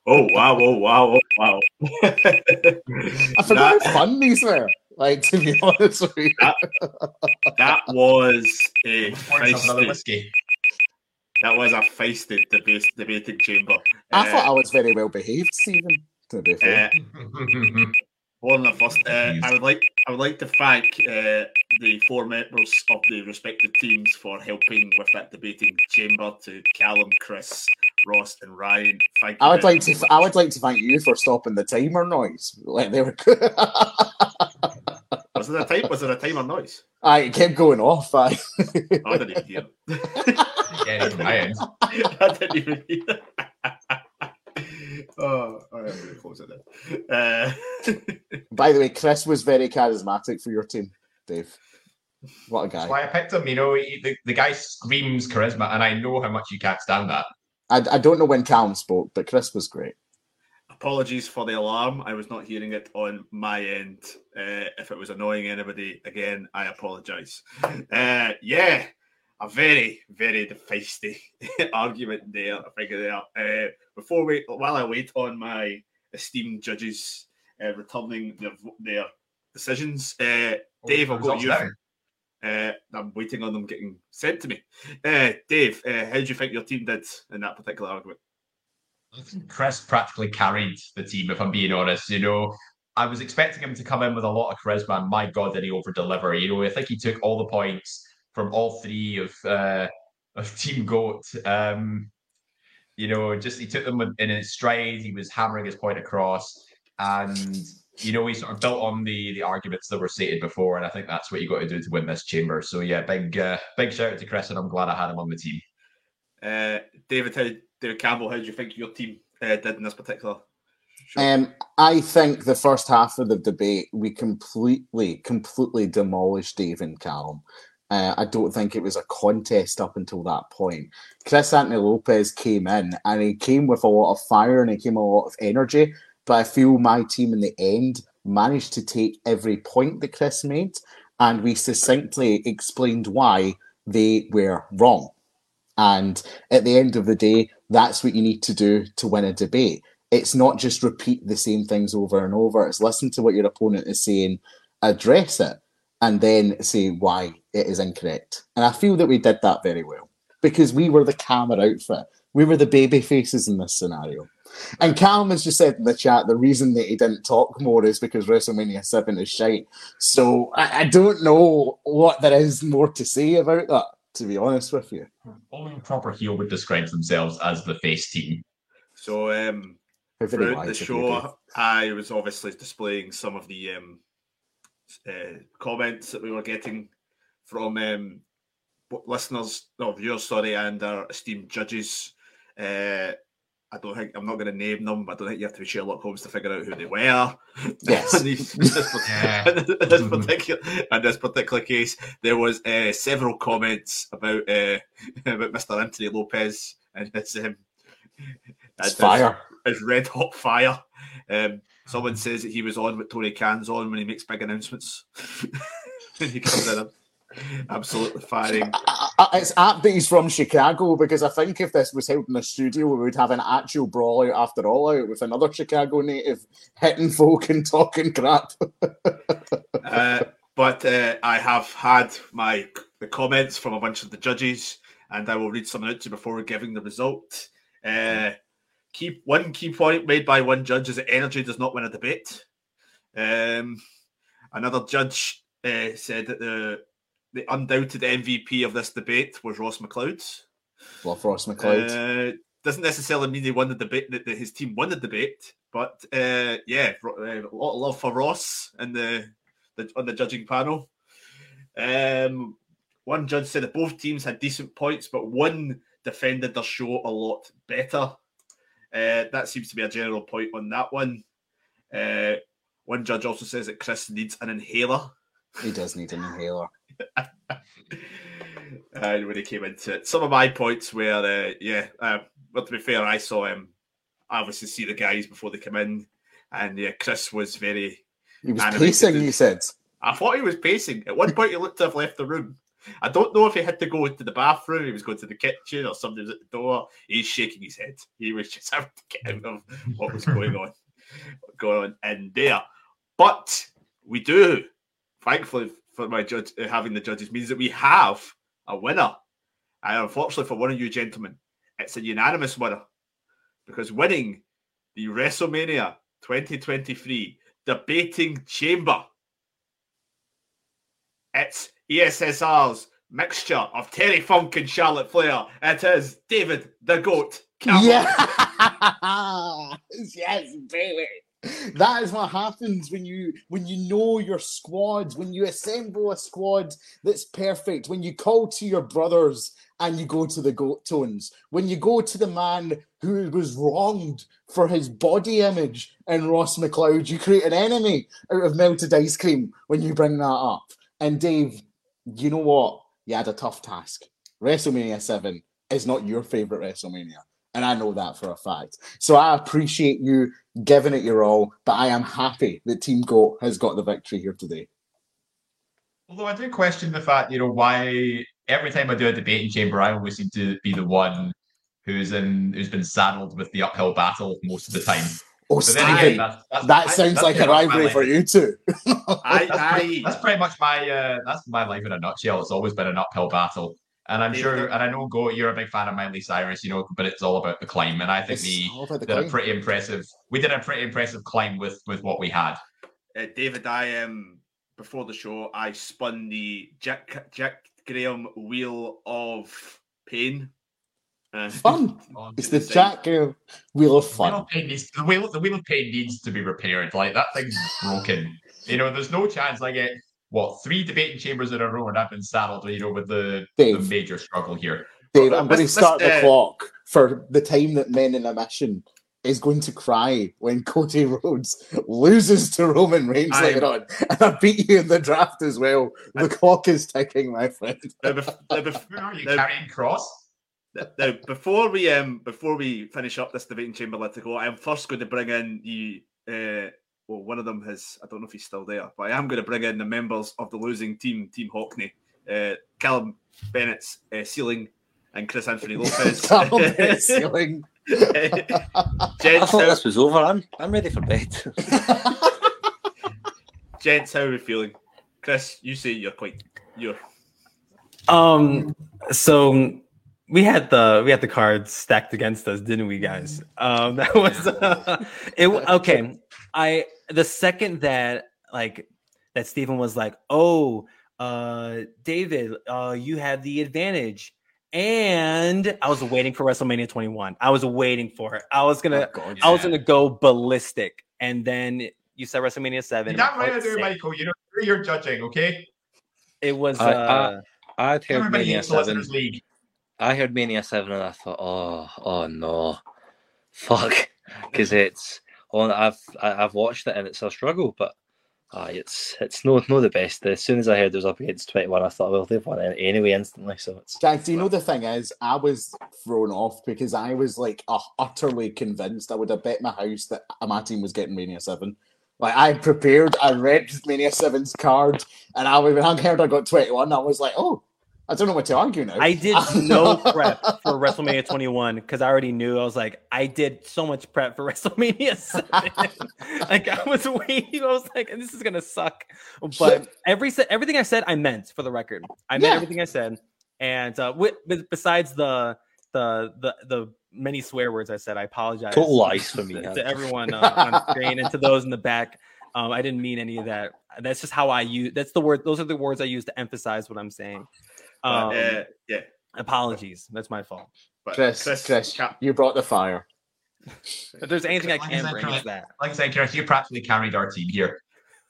Oh, wow. Oh, wow. Oh, wow. I forgot that, how fun these were. Like to be honest with you, that was a Pouring some whiskey. that was a feisty debate, debating chamber. I Uh, thought I was very well behaved, Stephen. To be fair, uh, One of the first. Uh, I would like. I would like to thank uh, the four members of the respective teams for helping with that debating chamber. To Callum, Chris, Ross, and Ryan. Thank you. I would like to. much. I would like to thank you for stopping the timer noise. Like they were. Was it a time? Was it a timer noise? I it kept going off. I. I didn't even hear. Yeah, from my. I didn't even hear. Oh, all right, I'm gonna close it then. Uh, By the way, Chris was very charismatic for your team, Dave. What a That's guy. why I picked him. You know, he, the, the guy screams charisma, and I know how much you can't stand that. I, I don't know when Callum spoke, but Chris was great. apologies for the alarm. I was not hearing it on my end. Uh, if it was annoying anybody, again, I apologise. Uh, yeah, a very, very feisty argument there. I think there. Uh, before we, while I wait on my esteemed judges uh, returning their their decisions, uh, Dave, I'll go to you. Uh, I'm waiting on them getting sent to me. Uh, Dave, uh, how do you think your team did in that particular argument? I think Chris practically carried the team, if I'm being honest. You know, I was expecting him to come in with a lot of charisma, and my God, did he over deliver? You know, I think he took all the points from all three of uh, of Team Goat. Um, you know, just he took them in his stride. He was hammering his point across, and you know, he sort of built on the the arguments that were stated before, and I think that's what you got to do to win this chamber. So yeah, big uh, big shout out to Chris, and I'm glad I had him on the team. Uh, David, how, David Campbell, how do you think your team uh, did in this particular? show? Um, I think the first half of the debate, we completely, completely demolished Dave and Callum. Uh, I don't think it was a contest up until that point. Chris Anthony Lopez came in and he came with a lot of fire and he came with a lot of energy. But I feel my team in the end managed to take every point that Chris made and we succinctly explained why they were wrong. And at the end of the day, that's what you need to do to win a debate. It's not just repeat the same things over and over. It's listen to what your opponent is saying, address it, and then say why it is incorrect. And I feel that we did that very well because we were the camera outfit. We were the baby faces in this scenario. And Callum has just said in the chat the reason that he didn't talk more is because WrestleMania 7 is shite. So I, I don't know what there is more to say about that, to be honest with you. Only a proper heel would describe themselves as the face team. So um, throughout the wise of you, Dave. show, I was obviously displaying some of the um, uh, comments that we were getting from um, listeners, or viewers, sorry, and our esteemed judges. Uh, I don't think I'm not going to name them. I don't think you have to be Sherlock Holmes to figure out who they were. Yes. in this, Yeah. in this particular in this particular case, there was uh, several comments about uh, about Mr. Anthony Lopez and his um, and It's his- fire. his red hot fire. Um, someone says that he was on what Tony Khan's on when he makes big announcements. when he comes in, absolutely firing. I- I- It's apt that he's from Chicago because I think if this was held in a studio, we would have an actual brawl out after all out with another Chicago native hitting folk and talking crap. Uh, but uh, I have had my the comments from a bunch of the judges, and I will read some out to you before giving the result. Uh, key one key point made by one judge is that energy does not win a debate. Um, another judge uh, said that the the undoubted MVP of this debate was Ross McLeod. Love Ross McLeod. Uh, doesn't necessarily mean he won the debate that his team won the debate, but uh, yeah, uh, a lot of love for Ross and the, the on the judging panel. Um, one judge said that both teams had decent points, but one defended their show a lot better. Uh, that seems to be a general point on that one. Uh, one judge also says that Chris needs an inhaler. he does need an inhaler. And when he came into it, some of my points were, uh, yeah, uh, but to be fair, I saw him obviously see the guys before they come in, and yeah, Chris was very. He was animated pacing, he said. I thought he was pacing. At one point, he looked to have left the room. I don't know if he had to go into the bathroom, he was going to the kitchen, or somebody was at the door. He's shaking his head. He was just having to get out of what was going on, going on in there. But we do, thankfully for my judge uh, having the judges, means that we have a winner. And unfortunately for one of you gentlemen, it's a unanimous winner because winning the WrestleMania 2023 debating chamber it's ESSR's mixture of Terry Funk and Charlotte Flair. It is David the Goat. Yeah. yes, baby. That is what happens when you when you know your squad, when you assemble a squad that's perfect, when you call to your brothers and you go to the goat tones, when you go to the man who was wronged for his body image in Ross McLeod, you create an enemy out of melted ice cream when you bring that up. And Dave, you know what? You had a tough task. WrestleMania 7 is not your favorite WrestleMania. And I know that for a fact. So I appreciate you giving it your all, but I am happy that Team Goat has got the victory here today. Although I do question the fact, you know, why every time I do a debating chamber, I always seem to be the one who's in who's been saddled with the uphill battle most of the time. Oh, But then again, that's- that's- that I- sounds that's like a rivalry for you two. I, That's, I, that's pretty much my uh, that's my life in a nutshell. It's always been an uphill battle, and I'm sure, and I know, Go, you're a big fan of Miley Cyrus, you know, but it's all about the climb, and I think It's we all about the did a pretty impressive. We did a pretty impressive climb with with what we had. uh, David, I um before the show, I spun the Jack Jack Graham wheel of pain. Uh, Fun. It's the. Jack uh, Wheel of The wheel Fun. of pain needs the wheel the wheel of pain needs to be repaired. Like that thing's broken. You know, there's no chance I get what three debating chambers in a row and I've been saddled, you know, with the, the major struggle here. Dave, Well, I'm going to start let's, the uh, clock for the time that Men in a Mission is going to cry when Cody Rhodes loses to Roman Reigns I'm- later on. And I beat you in the draft as well. The clock is ticking, my friend. now, bef- now, bef- Who are you No. carrying cross? now, before we um before we finish up this debating chamber, let's go. I'm first going to bring in the uh well, one of them has I don't know if he's still there, but I am going to bring in the members of the losing team, Team Haughney, uh, Callum Bennett's uh, ceiling, and Chris Anthony Lopez. Callum Bennett's ceiling. I Gents, thought how, this was over. I'm, I'm ready for bed. gents, how are we feeling? Chris, you say you're quite you're Um, so we had the we had the cards stacked against us, didn't we, guys? Um, that was uh, it. Okay, I the second that like that Stephen was like, "Oh, uh, David, uh, you have the advantage." And I was waiting for WrestleMania 21. I was waiting for it. I was gonna, Oh, God. I was gonna go ballistic, and then you said WrestleMania 7. You're not my right heart to do, sank. Michael. You know you're judging, okay? It was. I- I- uh, I'd heard Everybody Mania 7. League. I heard Mania 7 and I thought, oh, oh no. Fuck. Because it's on I've I've watched it and it's a struggle, but uh, it's it's no no the best. As soon as I heard it was up against 21, I thought, well, they've won it anyway instantly. So it's Jack, do you know the thing is, I was thrown off because I was like uh, utterly convinced I would have bet my house that my team was getting Mania 7. Like, I prepared, I read Mania 7's card, and I when I heard I got 21, I was like, oh, I don't know what to argue now. I did no prep for WrestleMania 21 because I already knew. I was like, I did so much prep for WrestleMania 7. like I was waiting. I was like, this is gonna suck. But every everything I said, I meant for the record. I meant Yeah. everything I said. And uh, with, with, besides the the the the many swear words I said, I apologize. total lies for me. to, to everyone uh, on screen and to those in the back. Um, I didn't mean any of that. That's just how I use. That's the word. Those are the words I use to emphasize what I'm saying. But, Um, uh, yeah. apologies. That's my fault. But Chris, Chris, Ca- you brought the fire. If there's anything I Like I can said, bring, Chris, it's that. Like I said, Chris, you practically carried our team here.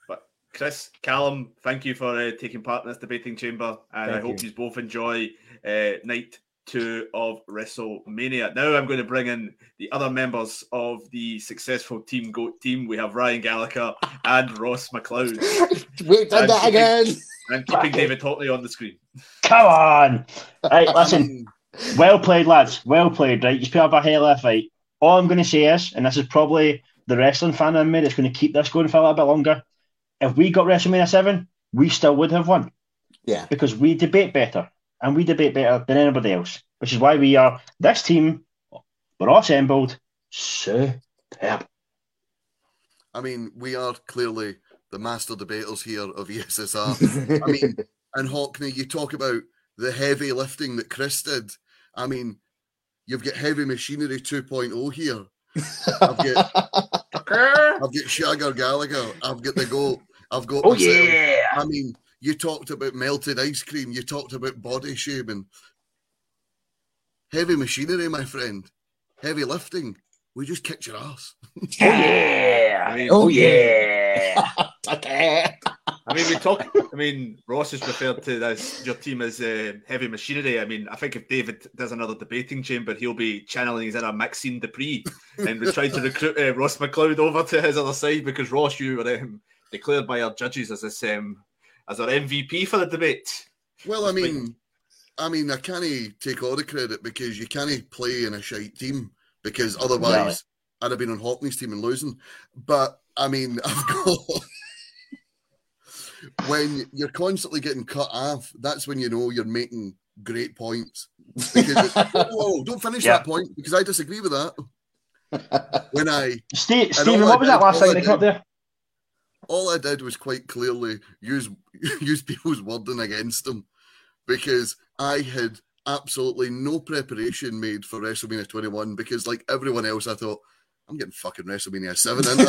But Chris, Callum, thank you for uh, taking part in this debating chamber, and I hope you. you both enjoy uh, night two of WrestleMania. Now I'm going to bring in the other members of the successful Team Goat team. We have Ryan Gallacher and Ross McLeod. Wait, did I'm that keeping- again. I'm keeping David Hotley on the screen. Come on. Right, listen. Well played, lads. Well played, right? You put up a hell of a fight. All I'm going to say is, and this is probably the wrestling fan in me that's going to keep this going for a little bit longer. If we got WrestleMania 7, we still would have won Yeah. because we debate better and we debate better than anybody else, which is why we are this team, we're all assembled, superb. I mean, we are clearly the master debaters here of ESSR. I mean, and Haughney, you talk about the heavy lifting that Chris did. I mean, you've got heavy machinery 2.0 here. I've got I've got Shagger Gallacher. I've got the goat. I've got Oh, myself. yeah. I mean, you talked about melted ice cream. You talked about body shaming. Heavy machinery, my friend. Heavy lifting. we just kicked your ass. Oh yeah. I mean, Oh yeah. Okay. I mean, we talk. I mean, Ross has referred to this your team as uh, heavy machinery. I mean, I think if David does another debating chamber, he'll be channeling his inner Maxxine Dupri and we're trying to recruit uh, Ross McLeod over to his other side because Ross, you were um, declared by our judges as this um, as our MVP for the debate. Well, I mean, I mean, I can't take all the credit because you can't play in a shite team because otherwise I'd have been on Haughney's team and losing. But I mean, I've got when you're constantly getting cut off, that's when you know you're making great points. Because whoa, whoa, don't finish Yeah. that point because I disagree with that. When I Steve, And Stephen, what was that last thing I they cut there? All I did was quite clearly use use people's wording against them because I had absolutely no preparation made for WrestleMania 21 because like everyone else I thought I'm getting fucking WrestleMania 7 in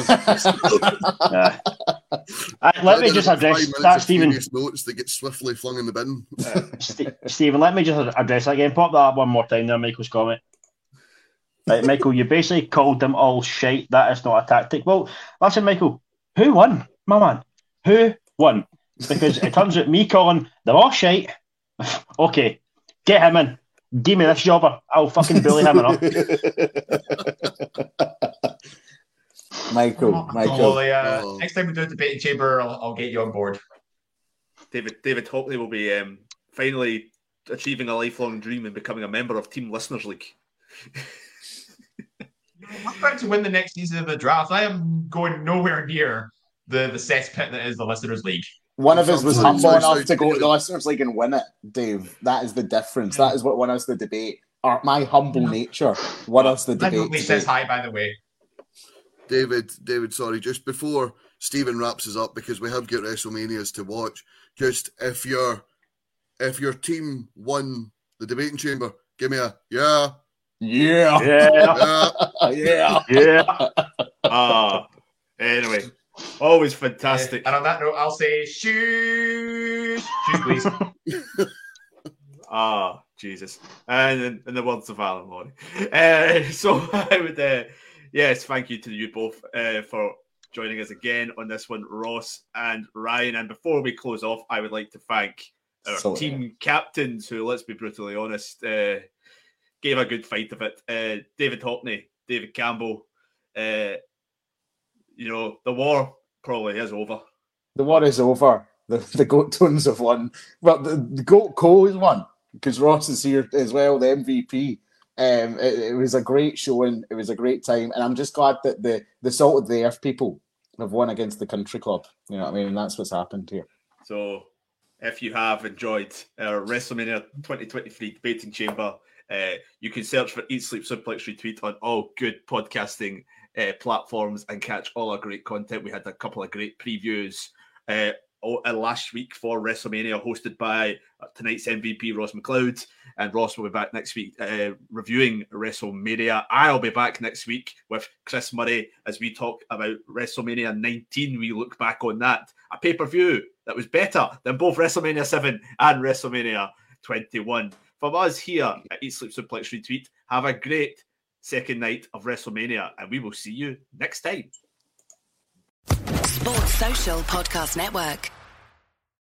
Uh, uh, let me just address that, Stephen. notes that get swiftly flung in the bin. St- Stephen, let me just address that again. Pop that up one more time there, Michael's comment. Right, Michael, you basically called them all shite. That is not a tactic. Well, listen, Michael, who won? My man, who won? Because it turns out me calling them all shite. okay, get him in. Give me this jobber. I'll fucking bully him enough. Michael, Well, Michael. uh, Oh. next time we do a debating chamber, I'll, I'll get you on board. David David Haughney will be um, finally achieving a lifelong dream and becoming a member of Team Listeners League. I'm about to win the next season of the draft. I am going nowhere near the the cesspit that is the listeners' league. One of us was humble sorry, enough sorry, to go to the listeners' league and win it, Dave. That is the difference. That is what won us the debate. Or my humble nature won us the debate. nobody says hi, by the way. David, David, sorry, just before Stephen wraps us up because we have got WrestleManias to watch. Just if your if your team won the debating chamber, give me a yeah, Yeah. Yeah, yeah. yeah. yeah. Ah, anyway, always fantastic. And on that note, I'll say shoot, shoot, please. Ah, Jesus. And in, in the words of Alan Morey. Uh, so I would, uh, yes, thank you to you both uh, for joining us again on this one, Ross and Ryan. And before we close off, I would like to thank our So- team captains who, let's be brutally honest, uh, gave a good fight of it. Uh, David Haughney, David Campbell. Uh, you know, the war probably is over. The war is over. The the goat tones have won. Well, the, the goat Cole has won because Ross is here as well, the MVP. Um, it, it was a great showing. It was a great time, and I'm just glad that the the salt of the earth people have won against the country club. You know what I mean? And that's what's happened here. So, if you have enjoyed our WrestleMania 2023 debating chamber, uh, you can search for Eat Sleep Suplex Retweet on all good podcasting uh, platforms and catch all our great content. We had a couple of great previews uh, uh, last week for WrestleMania, hosted by uh, tonight's MVP Ross McLeod, and Ross will be back next week uh, reviewing WrestleMania. I'll be back next week with Chris Murray as we talk about WrestleMania 19. We look back on that, a pay per view that was better than both WrestleMania 7 and WrestleMania 21. From us here at Eat Sleep Suplex Retweet, have a great second night of WrestleMania, and we will see you next time. Sports Social Podcast Network.